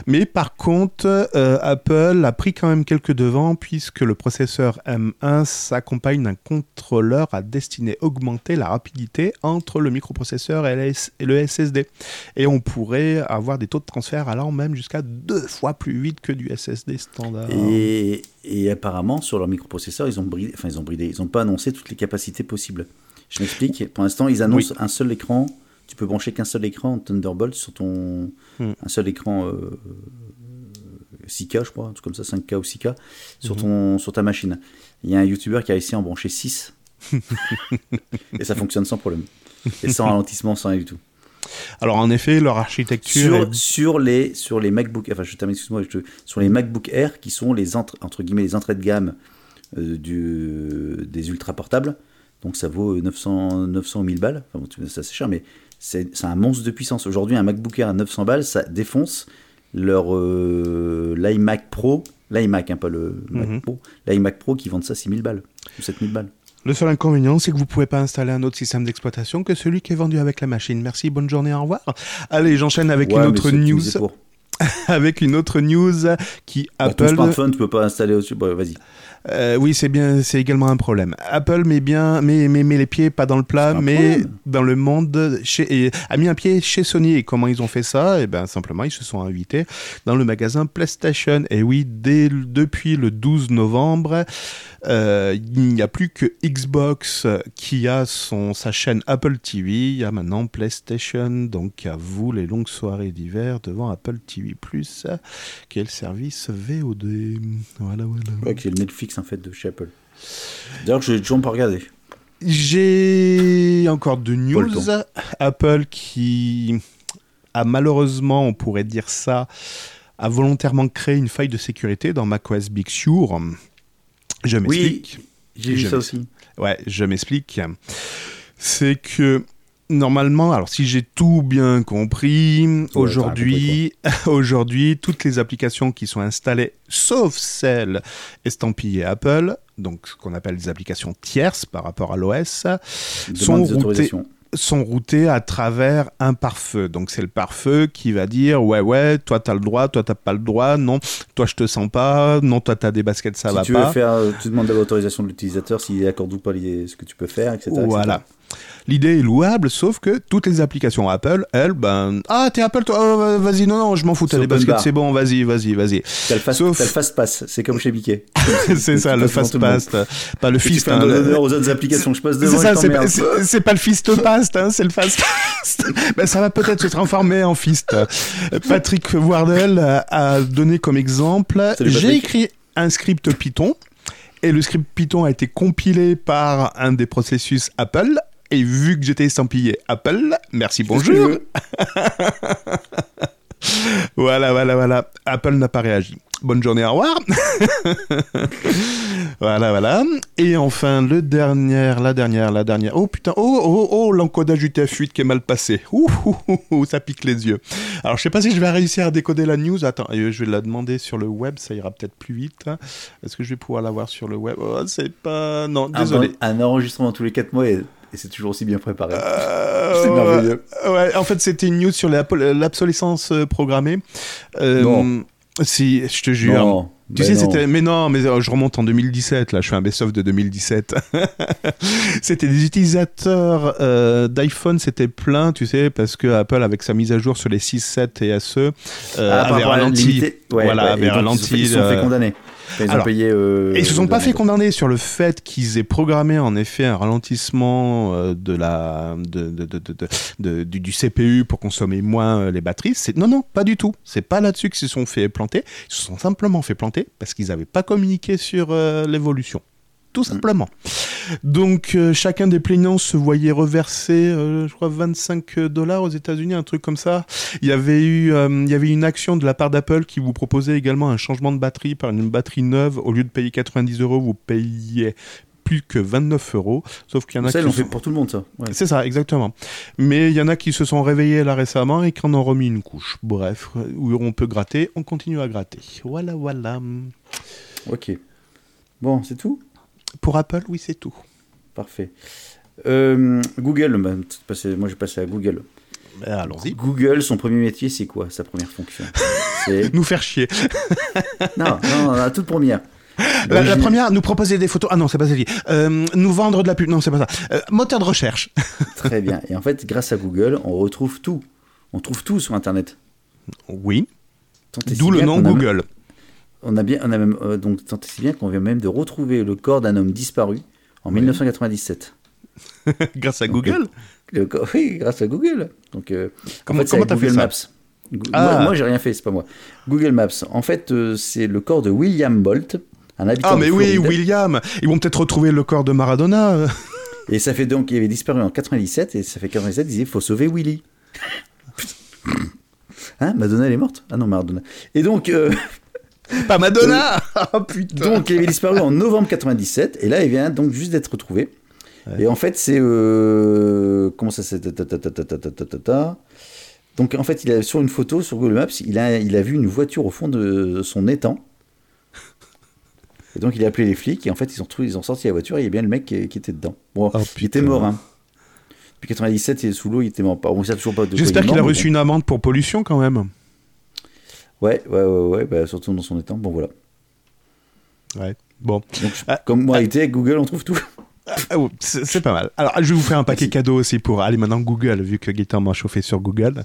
Mais par contre, euh, Apple a pris quand même quelques devants puisque le processeur M1 s'accompagne d'un contrôleur à destiné augmenter la rapidité entre le microprocesseur et, le SSD. Et on pourrait avoir des taux de transfert allant même jusqu'à deux fois plus vite que du SSD standard. Et, et apparemment, sur leur microprocesseur, ils ont bridé, enfin ils ont bridé, ils n'ont pas annoncé toutes les capacités possibles. Je m'explique. Pour l'instant, ils annoncent un seul écran. Tu peux brancher qu'un seul écran en Thunderbolt sur ton hmm. un seul écran 6K, euh, je crois, un truc comme ça, 5K ou 6K sur hmm. ton sur ta machine. Il y a un YouTuber qui a essayé d'en brancher 6 et ça fonctionne sans problème et sans ralentissement, sans rien du tout. Alors en effet, leur architecture sur, sur les sur les MacBook, enfin je termine excuse-moi, sur les MacBook Air qui sont les entre, entre guillemets les entrées de gamme euh, du, des ultra portables. Donc ça vaut 900 900 1000 balles. Enfin bon, ça c'est cher, mais c'est un monstre de puissance. Aujourd'hui, un MacBook Air à 900 balles, ça défonce leur euh, l'iMac Pro, l'iMac, hein, pas le Mac mhm. Pro, l'iMac Pro qui vendent ça 6000 balles ou 7000 balles. Le seul inconvénient, c'est que vous ne pouvez pas installer un autre système d'exploitation que celui qui est vendu avec la machine. Merci, bonne journée, au revoir. Allez, j'enchaîne avec une autre news. avec une autre news qui bah, Apple. Ton smartphone, tu peux pas installer au-dessus. vas-y. Euh, oui, c'est bien, c'est également un problème. Apple met bien, met, met, met les pieds pas dans le plat, mais dans le monde, chez, et, a mis un pied chez Sony. Et comment ils ont fait ça? Et eh ben simplement, ils se sont invités dans le magasin PlayStation. Et oui, dès, depuis le 12 novembre, euh, il n'y a plus que Xbox qui a son, sa chaîne Apple TV. Il y a maintenant PlayStation. Donc à vous les longues soirées d'hiver devant Apple TV+, qui est le service VOD. Voilà, voilà. Ouais, qui est le Netflix en fait de chez Apple. D'ailleurs, je n'ai toujours pas regardé. J'ai encore de news. Apple qui a malheureusement, on pourrait dire ça, a volontairement créé une faille de sécurité dans macOS Big Sur. Je m'explique. Oui, j'ai vu ça aussi. Ouais, je m'explique. C'est que normalement, alors si j'ai tout bien compris, aujourd'hui, aujourd'hui, toutes les applications qui sont installées, sauf celles estampillées Apple, donc ce qu'on appelle des applications tierces par rapport à l'OS, sont routées sont routés à travers un pare-feu. Donc c'est le pare-feu qui va dire ouais ouais, toi t'as le droit, toi t'as pas le droit, non, toi je te sens pas, non toi t'as des baskets ça si va tu pas. veux faire, euh, tu demandes l'autorisation de l'utilisateur s'il accorde ou pas ce que tu peux faire, etc. etc. L'idée est louable, sauf que toutes les applications Apple, elles, ben, ah, t'es Apple, toi, euh, vas-y, non, non, je m'en fous, t'as des baskets, c'est bon, vas-y, vas-y, vas-y. T'as le fast, Sauf- t'as le fast pass, c'est comme chez Mickey. c'est ça, le fast le pass, pas le fist. hein, le- aux autres applications. Je passe C'est devant ça, c'est pas, t'emmerdes. c'est- pas le fist past, hein, c'est le fast past. ben, ça va peut-être se transformer en fist. Patrick Wardell a, donné comme exemple, j'ai écrit un script Python, et le script Python a été compilé par un des processus Apple, et vu que j'étais estampillé Apple, merci, bonjour. Voilà, voilà, voilà. Apple n'a pas réagi. Bonne journée, au revoir. voilà, voilà. Et enfin, le dernier, la dernière, la dernière. Oh putain, oh, oh, oh, l'encodage UTF-8 qui est mal passé. Ouh, ouh, ouh, ça pique les yeux. Alors, je sais pas si je vais réussir à décoder la news. Attends, euh, je vais la demander sur le web, ça ira peut-être plus vite. Est-ce que je vais pouvoir la voir sur le web? Oh, C'est pas. Non, Un, désolé. un enregistrement tous les 4 mois et, et c'est toujours aussi bien préparé. Euh, c'est merveilleux. Ouais, en fait, c'était une news sur l'obsolescence euh, programmée. Euh, Non. Si, je te jure. Non, Tu mais sais, non. c'était. Mais non, mais euh, je remonte en 2017, là, je fais un best-of de 2017. c'était des utilisateurs euh, d'iPhone, c'était plein, tu sais, parce que Apple, avec sa mise à jour sur les 6, 7 et SE, euh, Ah, avait ralenti. ouais, voilà, ouais, avait et donc, ralenti. Ils se sont fait, ils se sont fait condamner. Ont payé. euh, et ils se sont pas fait condamner sur le fait qu'ils aient programmé en effet un ralentissement euh, de la de, de- de- de- de- de- du, du CPU pour consommer moins euh, les batteries. C'est non non pas du tout. C'est pas là-dessus qu'ils se sont fait planter. Ils se sont simplement fait planter parce qu'ils n'avaient pas communiqué sur euh, l'évolution. Tout simplement. Donc euh, chacun des plaignants se voyait reverser, euh, je crois 25 dollars aux États-Unis, un truc comme ça. Il y avait eu, euh, il y avait une action de la part d'Apple qui vous proposait également un changement de batterie par une batterie neuve. Au lieu de payer 90 euros, vous payiez plus que 29 euros. Sauf qu'il y en a Ça, qui fait pour tout le monde, ça. Ouais. c'est ça, exactement. Mais il y en a qui se sont réveillés là récemment et qui en ont remis une couche. Bref, où on peut gratter, on continue à gratter. Voilà, voilà. Ok. Bon, c'est tout? Pour Apple, oui, c'est tout. Parfait. Euh, Google, bah, moi j'ai passé à Google. Ben, Allons-y. Google, son premier métier, c'est quoi Sa première fonction C'est. Nous faire chier. Non, non, la toute première. La, la première, nous proposer des photos. Ah non, c'est pas celle-ci. Euh, nous vendre de la pub. Non, c'est pas ça. Euh, moteur de recherche. Très bien. Et en fait, grâce à Google, on retrouve tout. On trouve tout sur Internet. Oui. D'où le nom Google. On a bien, on a même, euh, donc tant et si bien qu'on vient même de retrouver le corps d'un homme disparu en 1997. Grâce à Donc, Google. Le corps- oui, grâce à Google. Donc, euh, Comment- en fait, comment t'as fait Google ça Maps. Ah. Moi, moi, j'ai rien fait, c'est pas moi. Google Maps. En fait, euh, c'est le corps de William Bolt, un habitant Ah, de mais oui. William. Ils vont peut-être retrouver le corps de Maradona. euh. Et ça fait donc, il avait disparu en 97, et ça fait 97, il disait, faut sauver Willy. hein, Madonna, elle est morte? Ah non, Maradona. Et donc, euh, pas euh, Madonna oh, putain. Donc, il avait disparu en novembre 97, et là, il vient donc juste d'être retrouvé Et en fait, c'est. Euh, comment ça s'est. Donc, en fait, il a, sur une photo sur Google Maps, il a, il a vu une voiture au fond de son étang. Et donc, il a appelé les flics, et en fait, ils ont, ils ont sorti la voiture, et il y a bien le mec qui, était dedans. Bon, oh, il était mort, hein. Depuis 97, il est sous l'eau, il était mort. Bon, J'espère qu'il a reçu une amende pour pollution quand même. Ouais, ouais, ouais, ouais, bah, surtout dans son étang. Bon, voilà. Ouais. Bon. Donc, Ah, comme moi, avec Google, on trouve tout. Ah, oh, c'est c'est pas mal. Alors, je vais vous faire un paquet Merci. cadeau aussi pour aller maintenant Google, vu que Gaëtan m'a chauffé sur Google.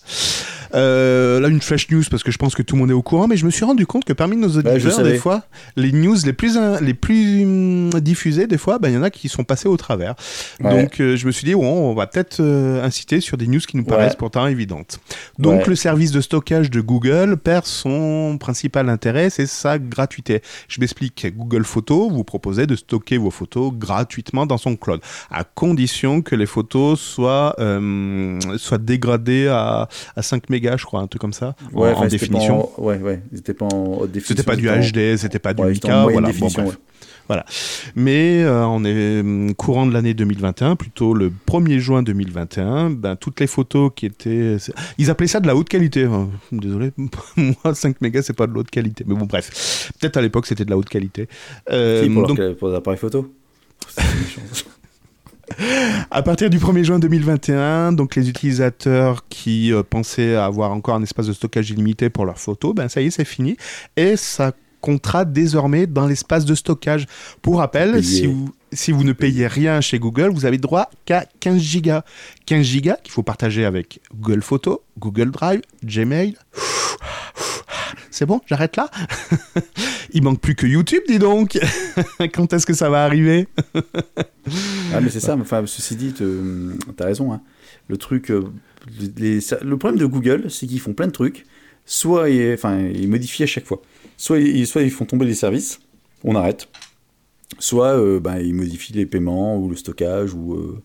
Euh, là, une flash news parce que je pense que tout le monde est au courant, mais je me suis rendu compte que parmi nos auditeurs, des fois, les news les plus, in- les plus hum, diffusées, des fois, ben, il y en a qui sont passés au travers. Ouais. Donc, euh, je me suis dit, bon, on va peut-être euh, inciter sur des news qui nous Ouais. paraissent pourtant évidentes. Donc, le service de stockage de Google perd son principal intérêt, c'est sa gratuité. Je m'explique. Google Photos vous proposait de stocker vos photos gratuitement dans son cloud, à condition que les photos soient, euh, soient dégradées à, à 5 MB mégas, je crois, un truc comme ça, en- Ouais, en, enfin, pas définition. en- Ouais, ouais. C'était pas en haute définition. C'était pas du HD, c'était pas du ouais, 8K, c'était en moyenne voilà. Bon, bref. Voilà. Mais euh, on est hum, courant de l'année 2021, plutôt le 1er juin 2021, ben, toutes les photos qui étaient... Ils appelaient ça de la haute qualité. hein. Désolé, moi 5 mégas c'est pas de la haute qualité. Mais bon bref, peut-être à l'époque c'était de la haute qualité. Euh, Si, pour, donc, leur- pour les appareils photo. À partir du 1er juin 2021, donc les utilisateurs qui euh, pensaient avoir encore un espace de stockage illimité pour leurs photos, ben ça y est, c'est fini. Et ça comptera désormais dans l'espace de stockage. Pour rappel, si vous, si vous ne payez rien chez Google, vous avez droit qu'à 15 gigas. 15 gigas qu'il faut partager avec Google Photos, Google Drive, Gmail. C'est bon, j'arrête là? Il manque plus que YouTube, dis donc Quand est-ce que ça va arriver? Ah, mais c'est ça, enfin, ceci dit, t'as raison. hein. Le truc, euh, le problème de Google, c'est qu'ils font plein de trucs. Soit ils, enfin, ils modifient à chaque fois. Soit ils, soit ils font tomber les services, on arrête. Soit ben, ils modifient les paiements ou le stockage ou. euh,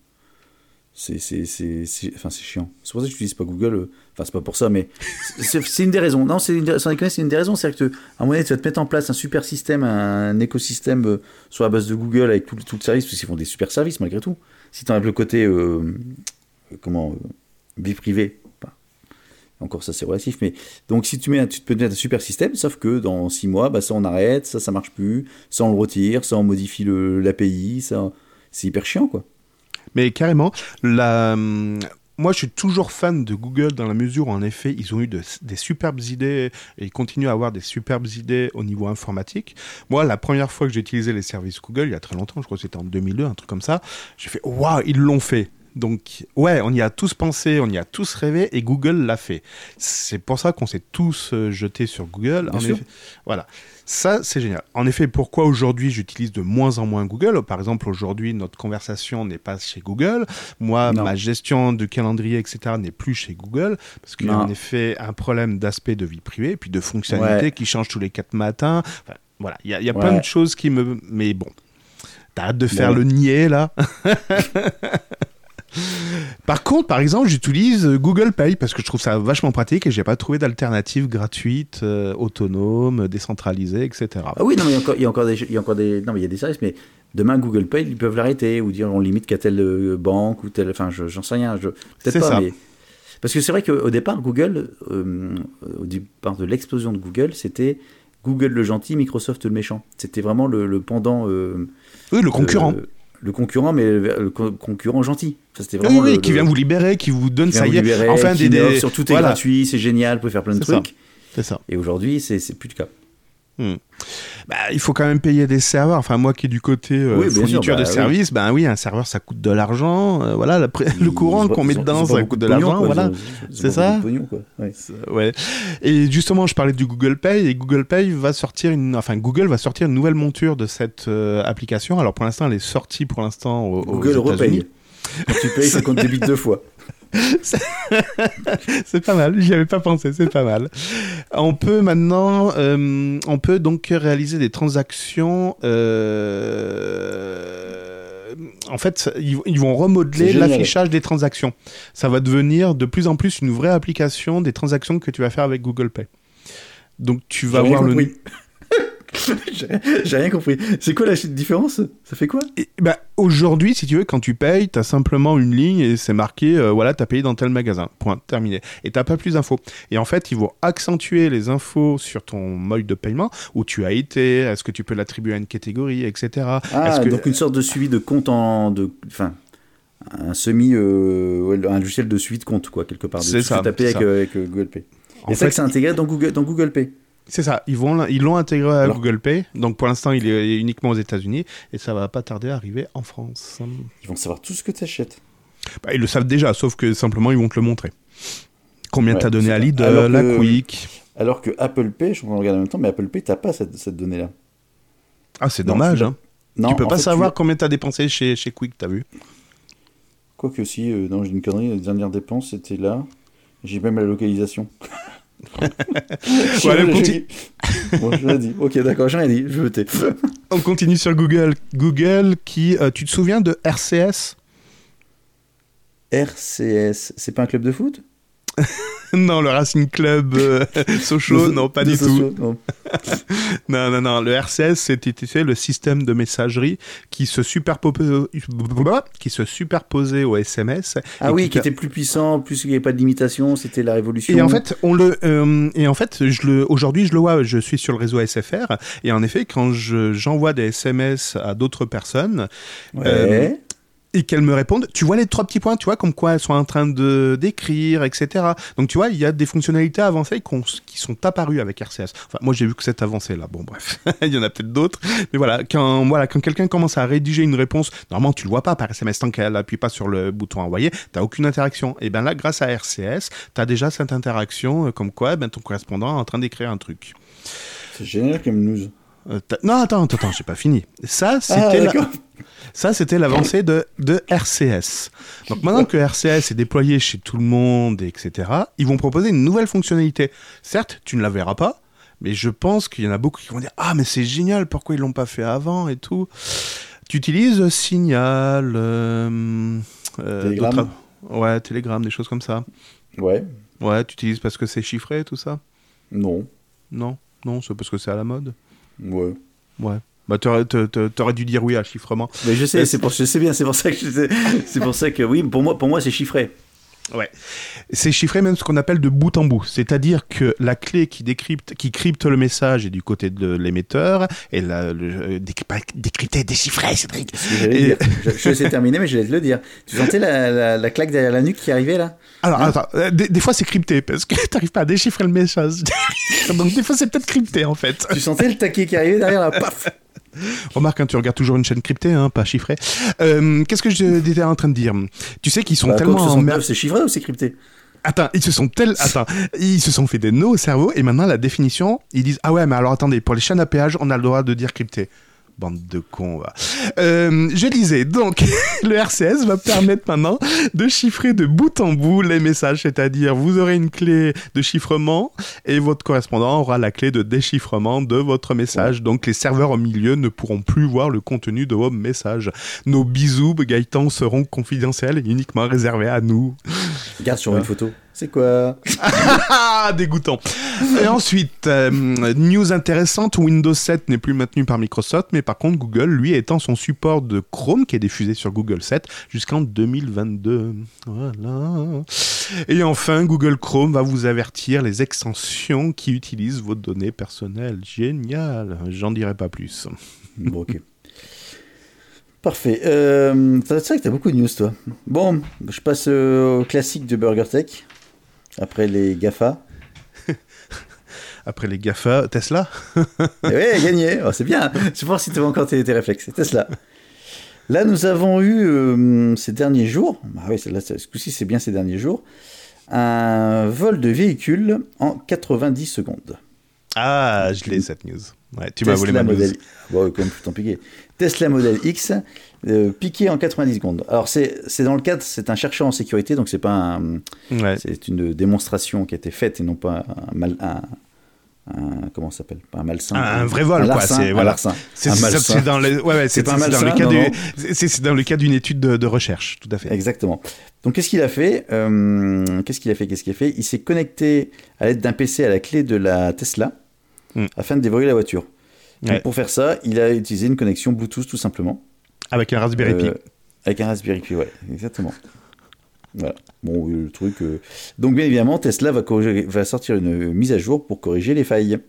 c'est enfin, chiant. C'est pour ça que j'utilise pas Google. euh, Enfin, c'est pas pour ça, mais c'est une des raisons. Non, c'est une, sans déconner, c'est une des raisons. C'est que, à un moment donné, tu vas te mettre en place un super système, un écosystème euh, sur la base de Google avec tout, tout le service, parce qu'ils font des super services malgré tout. Si tu enlèves le côté, euh, euh, comment, euh, vie privée, encore ça c'est relatif, mais donc si tu mets, tu peux te mettre un super système, sauf que dans six mois, bah, ça on arrête, ça ça marche plus, ça on le retire, ça on modifie l'API, ça c'est hyper chiant quoi. Mais carrément, hum, moi je suis toujours fan de Google dans la mesure où en effet ils ont eu de- des superbes idées et ils continuent à avoir des superbes idées au niveau informatique. Moi la première fois que j'ai utilisé les services Google, il y a très longtemps, je crois que c'était en 2002, un truc comme ça, j'ai fait waouh, ils l'ont fait. Donc ouais, on y a tous pensé, on y a tous rêvé et Google l'a fait. C'est pour ça qu'on s'est tous euh, jetés sur Google. Bien En sûr. effet, voilà. Ça, c'est génial. En effet, pourquoi aujourd'hui j'utilise de moins en moins Google? Par exemple, aujourd'hui, notre conversation n'est pas chez Google. Moi, Non. ma gestion de calendrier, etc., n'est plus chez Google. Parce qu'il y a en effet un problème d'aspect de vie privée, et puis de fonctionnalités Ouais. qui changent tous les quatre matins. Enfin, voilà, il y a, il y a Ouais. plein de choses qui me... Mais bon, t'arrêtes de faire Ouais. le niais, là? Par contre, par exemple, j'utilise euh, Google Pay parce que je trouve ça vachement pratique et j'ai pas trouvé d'alternative gratuite, euh, autonome, décentralisée, etc. Ah oui, non, mais il y a encore, il y a encore des, il y a encore des, non, mais il y a des services, mais demain Google Pay, ils peuvent l'arrêter ou dire on limite qu'à telle euh, banque ou telle, enfin, je- j'en sais rien, je, peut-être pas, ça. mais parce que c'est vrai qu'au départ, Google, euh, au départ de l'explosion de Google, c'était Google le gentil, Microsoft le méchant. C'était vraiment le, le pendant, euh, Oui, le concurrent. euh, le concurrent, mais le, le co- concurrent gentil. Ça, c'était oui, vraiment oui, le- qui vient vous libérer, qui vous donne, qui ça y est, enfin des... des... sur tout est voilà, gratuit, c'est génial, vous pouvez faire plein de trucs. c'est ça. Et aujourd'hui, c'est plus le cas. Bah, il faut quand même payer des serveurs. Enfin, moi qui est du côté euh, Oui, sûr, fourniture bah de oui. services, ben oui, un serveur ça coûte de l'argent. euh, voilà, la le courant qu'on met dedans, ça coûte de l'argent. Voilà. C'est ça pognon, quoi. Ouais. Ouais. Et justement, je parlais du Google Pay et Google Pay va sortir une, enfin Google va sortir une nouvelle monture de cette euh, application. Alors pour l'instant, elle est sortie pour l'instant au- Google repaye. Quand tu payes, c'est qu'on te débite deux fois. c'est pas mal, j'y avais pas pensé, c'est pas mal. On peut maintenant, euh, on peut donc réaliser des transactions. euh, En fait, ils, ils vont remodeler l'affichage des transactions. Ça va devenir de plus en plus une vraie application des transactions que tu vas faire avec Google Pay. Donc tu vas voir le. J'ai rien compris. C'est quoi la différence? Ça fait quoi? Et, bah, aujourd'hui, si tu veux, quand tu payes, tu as simplement une ligne et c'est marqué, euh, voilà, tu as payé dans tel magasin. Point, terminé. Et tu pas plus d'infos. Et en fait, ils vont accentuer les infos sur ton mode de paiement, où tu as été, est-ce que tu peux l'attribuer à une catégorie, etc. Ah, que- donc une sorte de suivi de compte en. De, enfin, un semi. euh, un logiciel de suivi de compte, quoi, quelque part. C'est ça, c'est avec, euh, avec, Google Pay. En Et ça fait, que c'est intégré dans Google, dans Google Pay. C'est ça. Ils vont, ils l'ont intégré à Alors- Google Pay. Donc pour l'instant, il est uniquement aux États-Unis et ça va pas tarder à arriver en France. Ils vont savoir tout ce que tu achètes. Bah, ils le savent déjà, sauf que simplement ils vont te le montrer. Combien Ouais, t'as donné à. Lidl, Alors la que- Quick. Alors que Apple Pay, je suis en même temps, mais Apple Pay, t'as pas cette, cette donnée-là. Ah, c'est dommage. Hein. Non, tu peux pas fait, savoir tu- combien t'as dépensé chez, chez Quick, t'as vu? Quoique si, euh, non, j'ai une connerie, la dernière dépense, c'était là. J'ai même la localisation. Allez, on continue. Bon, je l'ai dit. Ok, d'accord, j'ai rien dit, je. On continue sur Google. Google qui, euh, tu te souviens de RCS RCS, c'est pas un club de foot? non, le Racing Club euh, Sochaux, non, pas du Sochaux, tout. non. Non, non, non. Le RCS, c'était tu sais, le système de messagerie qui se superposait, qui se superposait au SMS. Ah oui, qui était plus puissant, plus il n'y avait pas de limitation, c'était la révolution. Et en fait, on le, euh, et en fait, je le, aujourd'hui, je le vois, je suis sur le réseau SFR, et en effet, quand je, j'envoie des SMS à d'autres personnes, ouais. euh, et qu'elles me répondent, tu vois les trois petits points, tu vois, comme quoi elles sont en train de d'écrire, etc. Donc tu vois, il y a des fonctionnalités avancées qui sont apparues avec RCS. Enfin, moi j'ai vu que cette avancée là. Bon bref, il y en a peut-être d'autres, mais voilà, quand voilà, quand quelqu'un commence à rédiger une réponse, normalement tu le vois pas par SMS tant qu'elle appuie pas sur le bouton envoyer, t'as aucune interaction. Et ben là, grâce à RCS, t'as déjà cette interaction, euh, comme quoi, ben ton correspondant est en train d'écrire un truc. C'est génial comme news. Euh, non, attends, attends, attends, j'ai pas fini. Ça, Ah, c'était la- l'avancée de, de RCS. Donc maintenant que RCS est déployé chez tout le monde, etc., ils vont proposer une nouvelle fonctionnalité. Certes, tu ne la verras pas, mais je pense qu'il y en a beaucoup qui vont dire Ah, mais c'est génial, pourquoi ils l'ont pas fait avant et tout? Tu utilises Signal, euh, euh, Telegram. Ouais, Telegram, des choses comme ça. Ouais, Ouais, tu utilises parce que c'est chiffré, tout ça? Non. Non, non, c'est parce que c'est à la mode. Ouais. Ouais. Bah, t'aurais, t'a- t'a- t'aurais dû dire oui à chiffrement. Mais je sais, Mais c'est pour, je sais bien, c'est pour ça que je sais- c'est pour ça que oui, pour moi, pour moi, c'est chiffré. Ouais. C'est chiffré même ce qu'on appelle de bout en bout. C'est-à-dire que la clé qui décrypte, qui crypte le message est du côté de l'émetteur et la, le, euh, décrypter, déchiffrer, Cédric. Et-. Je, je laissais terminer, mais je vais te le dire. Tu sentais la, la, la claque derrière la nuque qui arrivait là? Alors, attends, euh, des, des fois c'est crypté parce que t'arrives pas à déchiffrer le message. Donc des fois c'est peut-être crypté en fait. Tu sentais le taquet qui arrivait derrière là Paf Remarque, hein, tu regardes toujours une chaîne cryptée, hein, pas chiffrée. Euh, Qu'est-ce que j'étais en train de dire? Tu sais qu'ils sont Bah, tellement code en 69, merde. c'est chiffré ou c'est crypté? Attends, ils se sont tel... Attends, ils se sont fait des nœuds au cerveau et maintenant la définition, ils disent ah ouais mais alors attendez pour les chaînes à péage on a le droit de dire crypté. Bande de cons. va. Euh, je disais donc le RCS va permettre maintenant de chiffrer de bout en bout les messages, c'est-à-dire vous aurez une clé de chiffrement et votre correspondant aura la clé de déchiffrement de votre message. Donc les serveurs au milieu ne pourront plus voir le contenu de vos messages. Nos bisous Gaëtan seront confidentiels et uniquement réservés à nous. Regarde sur une photo. C'est quoi dégoûtant. Et ensuite, euh, news intéressante, Windows 7 n'est plus maintenu par Microsoft, mais par contre Google, lui, étend son support de Chrome, qui est diffusé sur Google 7, jusqu'en 2022. Voilà. Et enfin, Google Chrome va vous avertir les extensions qui utilisent vos données personnelles. Génial. J'en dirai pas plus. Bon, ok. Parfait. Euh, c'est vrai que t'as beaucoup de news, toi. Bon, je passe euh, au classique de BurgerTech. Après les GAFA. Après les GAFA, Tesla Et ouais, gagné. Oh, c'est bien. Je voir si tu encore tes, tes réflexes. Tesla. Là, nous avons eu euh, ces derniers jours, ah oui, là, ce coup-ci, c'est bien ces derniers jours, un vol de véhicule en 90 secondes. Ah, je l'ai cette news. Ouais, tu m'as volé ma news. Model Bon, quand même. Tesla Model X, euh, piqué en 90 secondes. Alors, c'est dans le cadre, c'est un chercheur en sécurité, donc c'est pas un, Ouais. c'est une démonstration qui a été faite et non pas un mal, un, un- comment ça s'appelle? Pas un malsain. Un- un vrai vol, quoi, c'est- un voilà. C'est dans le, ouais, ouais, c'est pas un c'est dans le cas du- c'est- dans le cas d'une étude de, de recherche, tout à fait. Exactement. Donc qu'est-ce qu'il a fait Euh, Qu'est-ce qu'il a fait Qu'est-ce qu'il a fait? Il s'est connecté à l'aide d'un PC à la clé de la Tesla Hmm. afin de déverrouiller la voiture. Donc, Ouais. pour faire ça, il a utilisé une connexion Bluetooth tout simplement. Avec un Raspberry Pi. Euh, avec un Raspberry Pi, ouais, exactement. Voilà. Bon, euh, le truc. euh, Donc bien évidemment, Tesla va, corriger- va sortir une mise à jour pour corriger les failles.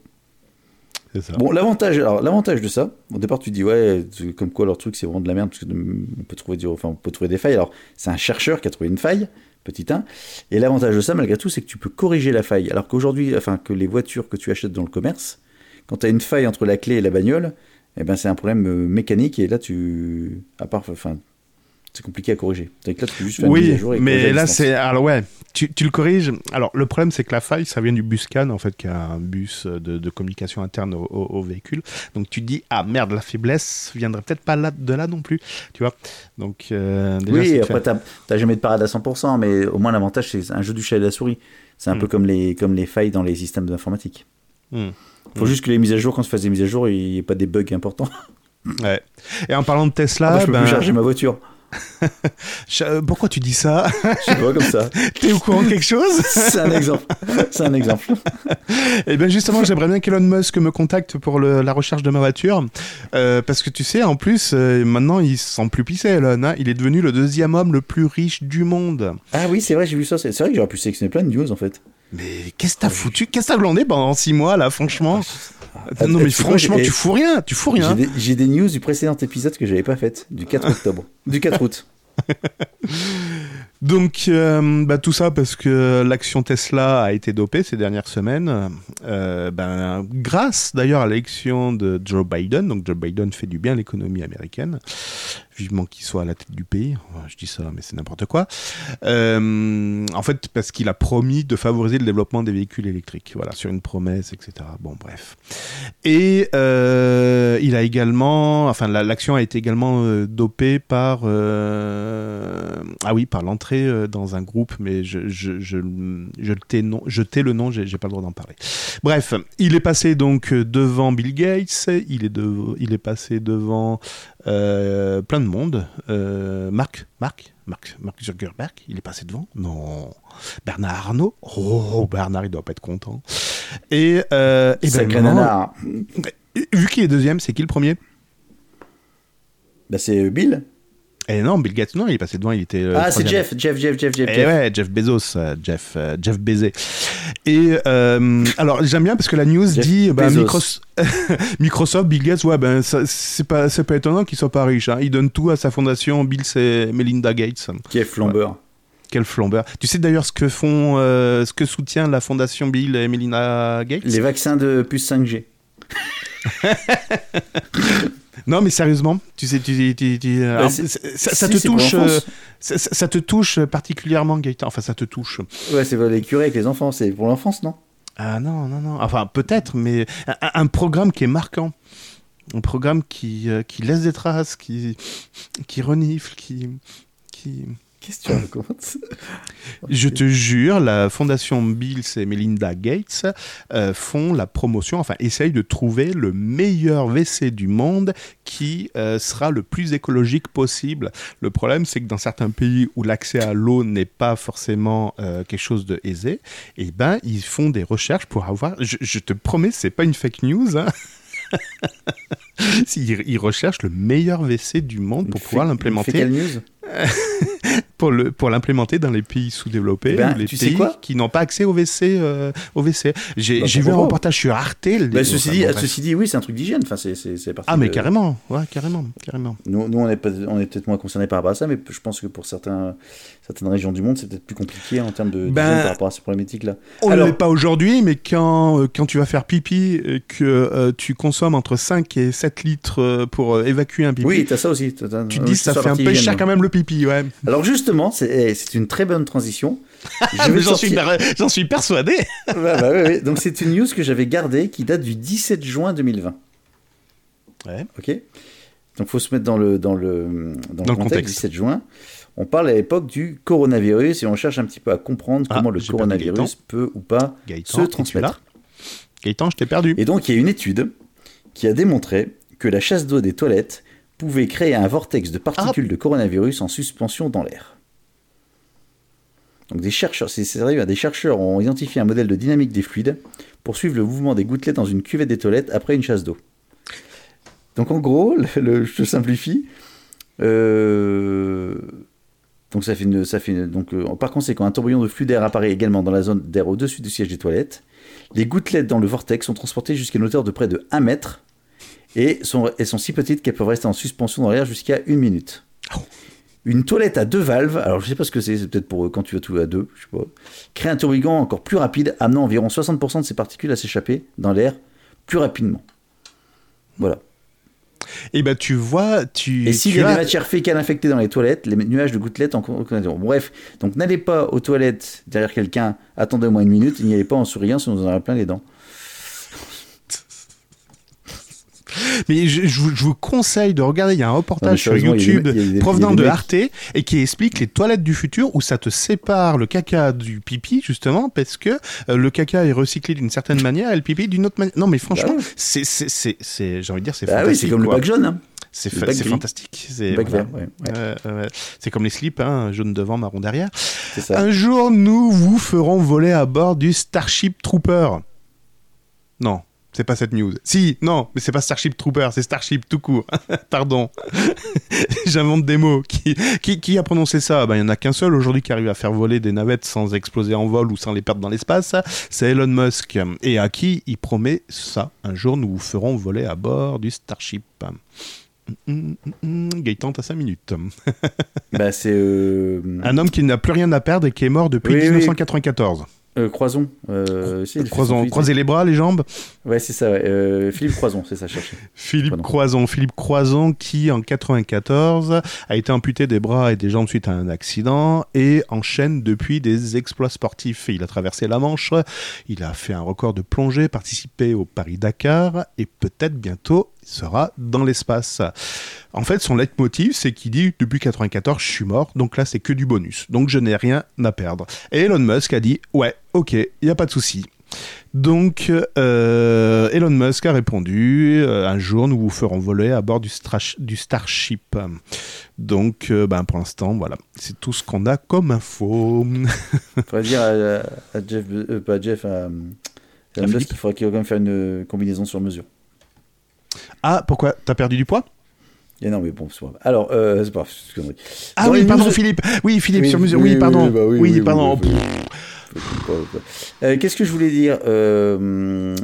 C'est ça. Bon, l'avantage, alors l'avantage de ça, au départ tu dis ouais, comme quoi leur truc c'est vraiment de la merde parce que de- on peut trouver, du- enfin, on peut trouver des failles. Alors c'est un chercheur qui a trouvé une faille, petit 1. Et l'avantage de ça, malgré tout, c'est que tu peux corriger la faille. Alors qu'aujourd'hui, enfin que les voitures que tu achètes dans le commerce, quand tu as une faille entre la clé et la bagnole, eh ben c'est un problème euh, mécanique et là tu, à part, enfin, c'est compliqué à corriger. Donc là tu peux juste faire Oui, jour et corriger mais là c'est alors ouais, tu, tu le corriges. Alors le problème c'est que la faille ça vient du Buscan en fait qui est un bus de, de communication interne au, au- au véhicule. Donc tu te dis ah merde la faiblesse viendrait peut-être pas là, de là non plus, tu vois. Donc euh, déjà, Oui, après, t'as t'as jamais de parade à 100%, mais au moins l'avantage, c'est un jeu du chat et de la souris. C'est un Mm. peu comme les, comme les failles dans les systèmes d'informatique. Hmm. Faut Mm. juste que les mises à jour, quand se fasse des mises à jour, il n'y ait pas des bugs importants. Ouais. Et en parlant de Tesla, Ah, bah, je peux ben, plus charger ma voiture. Euh, Pourquoi tu dis ça? Je sais pas comme ça. T'es au courant de quelque chose? C'est un exemple. C'est un exemple. Eh bien justement, j'aimerais bien qu'Elon Musk me contacte pour le- la recherche de ma voiture. Euh, parce que tu sais, en plus, euh, maintenant, il se sent plus pissé, Elon. hein. Il est devenu le deuxième homme le plus riche du monde. Ah oui, c'est vrai, j'ai vu ça. C'est c'est vrai que j'aurais pu sélectionner plein de news en fait. Mais qu'est-ce que t'as foutu Qu'est-ce que t'as glandé pendant six mois, là, franchement Ah, Non, mais franchement, tu fous rien. Tu fous J'ai rien. des, j'ai des news du précédent épisode que j'avais pas faites, du 4 octobre. Du 4 août. Donc, euh, bah, tout ça parce que l'action Tesla a été dopée ces dernières semaines. Euh, ben, grâce d'ailleurs à l'élection de Joe Biden. Donc, Joe Biden fait du bien à l'économie américaine. Vivement qu'il soit à la tête du pays. Je dis ça, mais c'est n'importe quoi. Euh, en fait, parce qu'il a promis de favoriser le développement des véhicules électriques. Voilà, sur une promesse, etc. Bon, bref. Et il a également, enfin, la- l'action a été également dopée par, ah oui, par l'entrée euh, dans un groupe, mais je, je, je, je, tais, non, je tais le nom, j'ai j'ai pas le droit d'en parler. Bref, il est passé donc euh, devant Bill Gates, il est, de, il est passé devant euh, plein de monde. Euh, Marc, Marc, Marc, Marc Zuckerberg, il est passé devant? Non. Bernard Arnault? Oh, Bernard, il doit pas être content. Et, euh, et ben, maintenant, vu qu'il est deuxième, c'est qui le premier? Bah, c'est Bill. Eh non, Bill Gates, non, il est passé devant, il était. euh, ah, c'est. Jeff, Jeff, Jeff, Jeff, Jeff. Eh Jeff. ouais, Jeff Bezos, euh, Jeff, euh, Jeff Bezos. Et euh, alors j'aime bien parce que la news Jeff dit bah, Bezos. Micros- Microsoft, Bill Gates, ouais ben c'est pas pas étonnant qu'il soit pas riche. Hein. Il donne tout à sa fondation Bill et Melinda Gates. Qui est flambeur. Quel flambeur. Tu sais d'ailleurs ce que font, ce que soutient la fondation Bill et Melinda Gates? Les vaccins de puce 5G. Non mais sérieusement, tu sais, tu, tu- tu- alors, c'est- c'est- ça, ça si, te touche, euh, ça, te touche particulièrement Gaëtan. Enfin ça te touche. Ouais, c'est les curés avec les enfants, c'est pour l'enfance, non? Ah non, non, non. Enfin, peut-être, mais un, un programme qui est marquant. Un programme qui, euh, qui laisse des traces, qui, qui renifle, qui... qui... Qu'est-ce que tu racontes Je te jure, la fondation Bill et Melinda Gates euh, font la promotion, enfin, essayent de trouver le meilleur WC du monde qui euh, sera le plus écologique possible. Le problème, c'est que dans certains pays où l'accès à l'eau n'est pas forcément euh, quelque chose de aisé, eh ben, ils font des recherches pour avoir. Je, je te promets, c'est pas une fake news. Hein. ils, recherchent le meilleur WC du monde pour pouvoir l'implémenter une fake news? pour le pour l'implémenter dans les pays sous-développés, ben, les tu sais pays quoi qui n'ont pas accès au WC. euh, au WC. J'ai Bah, j'ai vu un reportage sur Arte. Bah, ceci, enfin, dit, bon, bref. ceci dit, oui, c'est un truc d'hygiène. Enfin, c'est, Ah mais de- carrément, ouais, carrément, carrément. Nous, nous on est, on est peut-être moins concernés par rapport à ça, mais je pense que pour certains, certaines régions du monde, c'est peut-être plus compliqué en termes de Ben, par rapport à ces problématiques-là. On ne l'est pas aujourd'hui, mais quand, euh, quand tu vas faire pipi et que euh, tu consommes entre 5 et 7 litres euh, pour euh, évacuer un pipi, Oui, t'as ça aussi. tu te dis ça fait un peu cher quand même le pipi, ouais. Alors justement, c'est eh, c'est une très bonne transition. J'en suis, sortir- persuadé. Bah, ouais, ouais. Donc c'est une news que j'avais gardée qui date du 17 juin 2020. Ouais. Ok. Donc faut se mettre dans le dans le dans, Dans le le contexte. contexte. 17 juin. On parle à l'époque du coronavirus et on cherche un petit peu à comprendre Ah, comment le coronavirus peut ou pas Gaëtan, se transmettre. Gaëtan, je t'ai perdu. Et donc, il y a une étude qui a démontré que la chasse d'eau des toilettes pouvait créer un vortex de particules Ah. de coronavirus en suspension dans l'air. Donc, des chercheurs, c'est sérieux, des chercheurs ont identifié un modèle de dynamique des fluides pour suivre le mouvement des gouttelettes dans une cuvette des toilettes après une chasse d'eau. Donc, en gros, je simplifie. euh, donc ça fait une, ça fait donc euh, par conséquent un tourbillon de flux d'air apparaît également dans la zone d'air au-dessus du siège des toilettes. Les gouttelettes dans le vortex sont transportées jusqu'à une hauteur de près de 1 mètre et sont, sont si petites qu'elles peuvent rester en suspension dans l'air jusqu'à une minute. Une toilette à deux valves, alors je sais pas ce que c'est, c'est peut-être pour euh, quand tu vas tout à deux, je sais pas, crée un tourbillon encore plus rapide, amenant environ 60% de ces particules à s'échapper dans l'air plus rapidement. Voilà. Et ben tu vois, tu. Et s'il tu y a as- des matières fécales infectées dans les toilettes, les nuages de gouttelettes en. Bref, donc n'allez pas aux toilettes derrière quelqu'un, attendez au moins une minute, n'y allez pas en souriant, sinon vous en aurez plein les dents. Mais je, je vous, je vous conseille de regarder, il y a un reportage sur YouTube il y a des- il y a provenant de Arte et qui explique les toilettes du futur où ça te sépare le caca du pipi, justement, parce que euh, le caca est recyclé d'une certaine manière et le pipi d'une autre manière. Non, mais franchement, Bah c'est, j'ai envie de dire, c'est Ah oui, fantastique. c'est comme le bac jaune. hein. C'est fa- fantastique. C'est voilà. ouais, ouais, Euh, euh, c'est comme les slips, hein, jaune devant, marron derrière. ça. Un jour, nous vous ferons voler à bord du Starship Trooper. Non, c'est pas cette news. Si, non, mais c'est pas Starship Trooper, c'est Starship tout court. Pardon. J'invente des mots. Qui, qui, qui a prononcé ça? Ben, Il y en a qu'un seul aujourd'hui qui arrive à faire voler des navettes sans exploser en vol ou sans les perdre dans l'espace. C'est Elon Musk. Et à qui il promet ça? Un jour, nous vous ferons voler à bord du Starship. Hum, hum, Gaëtan, t'as 5 minutes. Bah, c'est euh, Un homme qui n'a plus rien à perdre et qui est mort depuis Oui, oui. 1994. euh, Croison. Euh, si, croisez les bras, les jambes. Ouais, c'est ça. ouais. Euh, Philippe Croison, c'est ça, chercher. Philippe Pardon. Croison. Philippe Croison qui, en 94, a été amputé des bras et des jambes suite à un accident et enchaîne depuis des exploits sportifs. Il a traversé la Manche, il a fait un record de plongée, participé au Paris-Dakar et peut-être bientôt sera dans l'espace. En fait, son leitmotiv, c'est qu'il dit depuis 94, je suis mort, donc là c'est que du bonus, donc je n'ai rien à perdre. Et Elon Musk a dit ouais, ok, il n'y a pas de souci. Donc, euh, Elon Musk a répondu euh, un jour, nous vous ferons voler à bord du, Starship. Donc, euh, ben, pour l'instant, voilà, c'est tout ce qu'on a comme info. Faudrait dire à, à Jeff, pas à Jeff, à, à Elon Musk qu'il faudrait qu'il va quand même faire une combinaison sur mesure. Ah, pourquoi T'as perdu du poiጥ Et non, mais bon, c'est pas grave. Alors, euh, c'est pas grave. Ah Dans oui, pardon, news- Philippe. Oui, Philippe, Oui, sur mesure. oui, pardon. oui, bah oui, pardon. Euh, Qu'est-ce que je voulais dire Euh,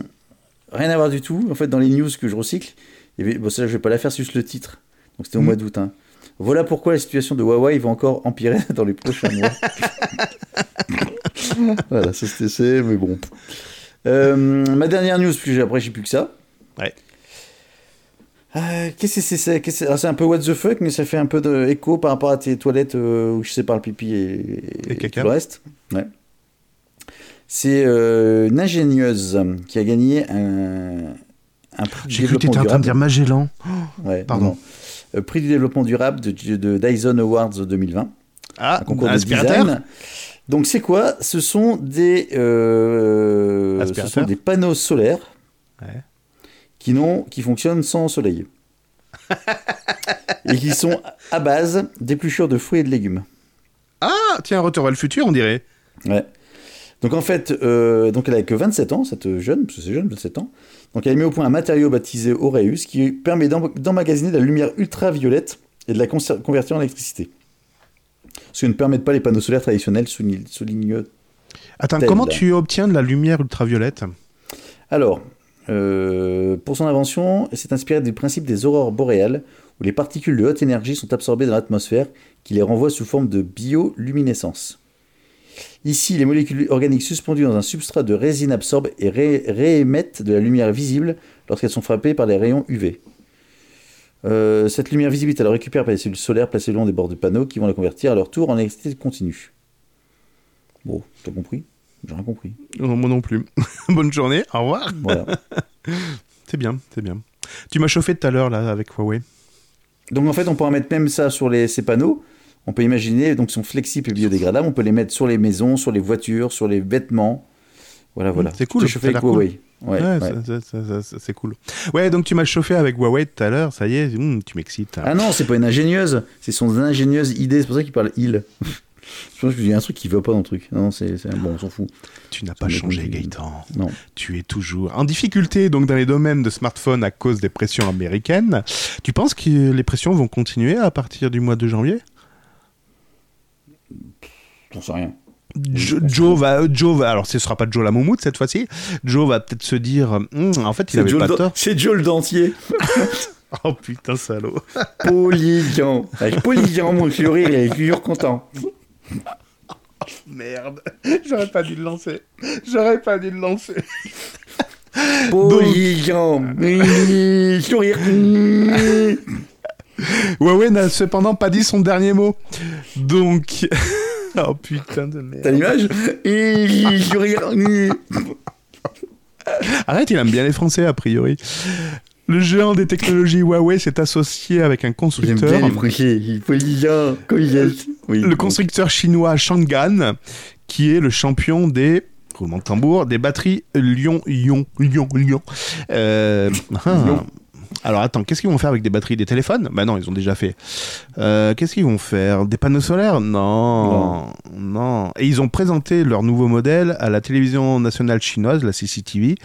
Rien à voir du tout. En fait, dans les news que je recycle, il y avait- bon, ça, je vais pas la faire, c'est juste le titre. Donc, c'était au Mhm. mois d'août. hein. Voilà pourquoi la situation de Huawei va encore empirer dans les prochains mois. voilà, ça c'était c'est, mais bon. Euh, ma dernière news, puis après j'ai plus que ça. Ouais. Euh, Qu'est-ce que c'est alors, C'est un peu what the fuck, mais ça fait un peu d'écho par rapport à tes toilettes euh, où je sépare le pipi et, Et caca. tout le reste. Ouais. C'est euh, une ingénieuse qui a gagné un, un prix du J'ai cru que développement t'étais en train de durable. dire Magellan. Ouais, Pardon. non. Euh, prix du développement durable de, de Dyson Awards 2020 Ah, un concours de aspirateur design. Donc c'est quoi? Ce sont des euh, ce sont des panneaux solaires Ouais. Qui fonctionnent sans soleil et qui sont à base d'épluchures de fruits et de légumes. Ah, tiens, Retour vers le futur, on dirait. Ouais. Donc en fait, euh, donc elle a que 27 ans, cette jeune, parce que c'est jeune, 27 ans. Donc elle a mis au point un matériau baptisé Aureus qui permet d'em- d'emmagasiner de la lumière ultraviolette et de la convertir en électricité. Ce que ne permettent pas les panneaux solaires traditionnels, souligne, souligne Attends, comment tu obtiens de la lumière ultraviolette? Alors, euh, pour son invention, s'est inspirée du principe des aurores boréales, où les particules de haute énergie sont absorbées dans l'atmosphère, qui les renvoient sous forme de bioluminescence. Ici, les molécules organiques suspendues dans un substrat de résine absorbent et ré- réémettent de la lumière visible lorsqu'elles sont frappées par les rayons UV. Euh, cette lumière visible est alors récupérée par les cellules solaires placées le long des bords de panneaux qui vont la convertir à leur tour en électricité continue. Bon, t'as compris? J'ai rien compris. Non, Moi non plus. Bonne journée, au revoir. Voilà. C'est bien, c'est bien. Tu m'as chauffé tout à l'heure là avec Huawei. Donc en fait, on pourra mettre même ça sur les, ces panneaux. On peut imaginer, donc ils sont flexibles et biodégradables. On peut les mettre sur les maisons, sur les voitures, sur les vêtements. Voilà, voilà. c'est cool, chauffé avec cool. Huawei. Ouais, c'est cool. Ouais, donc tu m'as chauffé avec Huawei tout à l'heure, ça y est, hum, tu m'excites. Ah non, c'est pas une ingénieuse, c'est son ingénieuse idée. C'est pour ça qu'il parle il. Je pense qu'il y a un truc qui va pas dans le truc. Non, c'est bon, on s'en fout. tu n'as pas changé. Gaëtan. Non. Tu es toujours en difficulté donc dans les domaines de smartphone à cause des pressions américaines. Tu penses que les pressions vont continuer à partir du mois de janvier? J'en sais rien. Jo- Joe va, Joe va, alors ce sera pas Joe la moumoute cette fois-ci. Joe va peut-être se dire, Hum, en fait, il avait Joe pas tort. c'est Joe le dentier. Oh putain, salaud. Polygan. Avec mon chéri, il est toujours content. Merde, j'aurais pas dû le lancer. J'aurais pas dû le lancer. Oui, Sourire. Huawei n'a cependant pas dit son dernier mot. Donc, oh putain de T'as merde. l'image Et sourire. Arrête, il aime bien les Français a priori. Le géant des technologies Huawei s'est associé avec un constructeur. bien les Français. Il faut est. Oui. le constructeur chinois Shangan, qui est le champion des roulement de tambour, des batteries Lyon, Lyon, Lyon, Lyon. Euh, ah. Alors attends, qu'est-ce qu'ils vont faire avec des batteries des téléphones? Bah non, ils ont déjà fait. Euh, qu'est-ce qu'ils vont faire? Des panneaux solaires? Non, non, Et ils ont présenté leur nouveau modèle à la télévision nationale chinoise, la CCTV.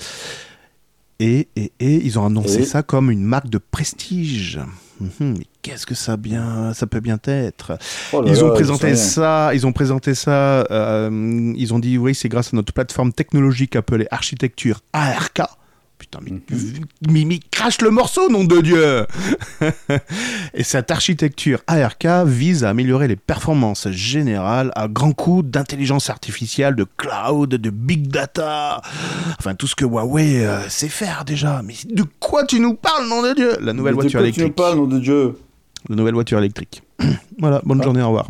Et, et, et ils ont annoncé Et ça comme une marque de prestige. Mhm, mais qu'est-ce que ça bien, ça peut bien être Oh là Ils ont présenté ça, ils ont présenté ça. euh, ils ont dit oui, c'est grâce à notre plateforme technologique appelée architecture ARK. Putain, mais, mais, mais crache le morceau, nom de Dieu Et cette architecture ARK vise à améliorer les performances générales à grands coups d'intelligence artificielle, de cloud, de big data. Enfin, tout ce que Huawei euh, sait faire déjà. Mais de quoi tu nous parles, nom de Dieu? La nouvelle Mais de voiture quoi tu nous électrique. parles, nom de Dieu? La nouvelle voiture électrique. voilà, bonne Ah. journée, au revoir.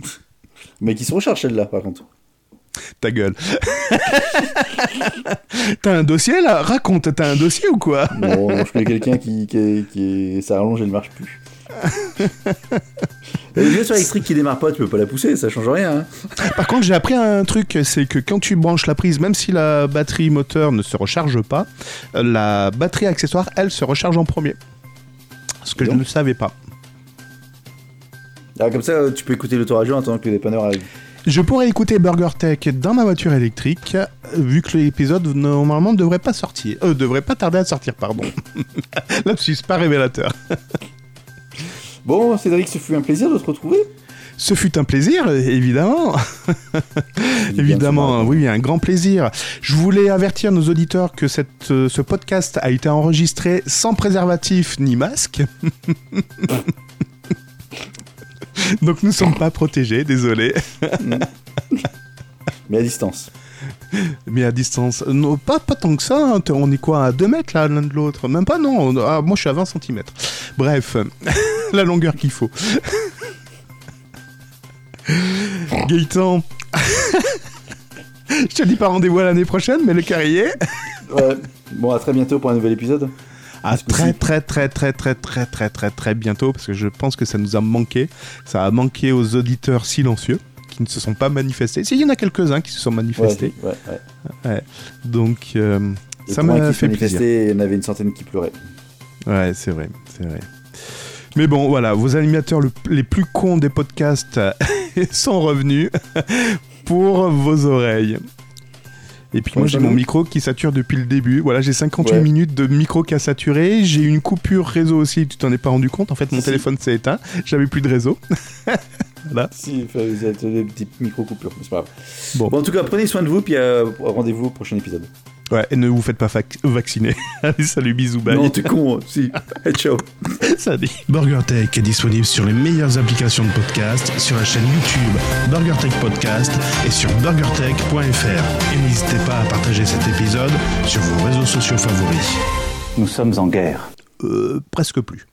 Mais qui se recharge celle-là, par contre. Ta gueule. t'as un dossier là? Raconte, t'as un dossier ou quoi? Non, je connais quelqu'un qui, qui, ça rallonge et ne marche plus. Et Les voitures électriques qui démarrent pas, tu peux pas la pousser, ça change rien. hein. Par contre, j'ai appris un truc, c'est que quand tu branches la prise, même si la batterie moteur ne se recharge pas, la batterie accessoire, elle, se recharge en premier. Ce que je ne savais pas. Ah, comme ça, tu peux écouter l'autoradio en attendant que le dépanneur arrive. Je pourrais écouter Burger Tech dans ma voiture électrique, vu que l'épisode normalement ne devrait pas sortir. Euh, devrait pas tarder à sortir, pardon. Lapsus, pas révélateur. Bon, Cédric, ce fut un plaisir de te retrouver. Ce fut un plaisir, évidemment. Évidemment, oui, un grand plaisir. Je voulais avertir nos auditeurs que cette, euh, ce podcast a été enregistré sans préservatif ni masque. Donc nous ne sommes pas protégés, désolé. Mais à distance. Mais à distance. Non, pas, pas tant que ça, hein. on est quoi à 2 mètres là l'un de l'autre? Même pas, non. Ah, moi je suis à 20 cm. Bref, la longueur qu'il faut. Gaëtan. Je te dis pas rendez-vous à l'année prochaine, mais le carrier. Ouais. Bon, à très bientôt pour un nouvel épisode. À très très très très très très très très très bientôt parce que je pense que ça nous a manqué. Ça a manqué aux auditeurs silencieux qui ne se sont pas manifestés. Si, il y en a quelques-uns qui se sont manifestés. ouais, ouais. Donc euh, ça m'a fait plaisir. Il y en avait une centaine qui pleuraient. Ouais, c'est vrai, c'est vrai. Mais bon, voilà, vos animateurs le- les plus cons des podcasts sont revenus pour vos oreilles. Et puis moi j'ai mon micro qui sature depuis le début. Voilà, j'ai 58 Ouais. minutes de micro qui a saturé. J'ai une coupure réseau aussi, tu t'en es pas rendu compte. En fait, mon Si. téléphone s'est éteint. J'avais plus de réseau. Si, enfin, vous êtes des petites micro-coupures, mais c'est pas grave. Bon. Bon. en tout cas, prenez soin de vous, puis euh, rendez-vous au prochain épisode. Ouais, et ne vous faites pas fac- vacciner. Allez, salut, bisous, bye. Non, t'es con, hein. si. Hey, ciao. Salut. BurgerTech est disponible sur les meilleures applications de podcast, sur la chaîne YouTube BurgerTech Podcast et sur burgertech.fr. Et n'hésitez pas à partager cet épisode sur vos réseaux sociaux favoris. Nous sommes en guerre. Euh, presque plus.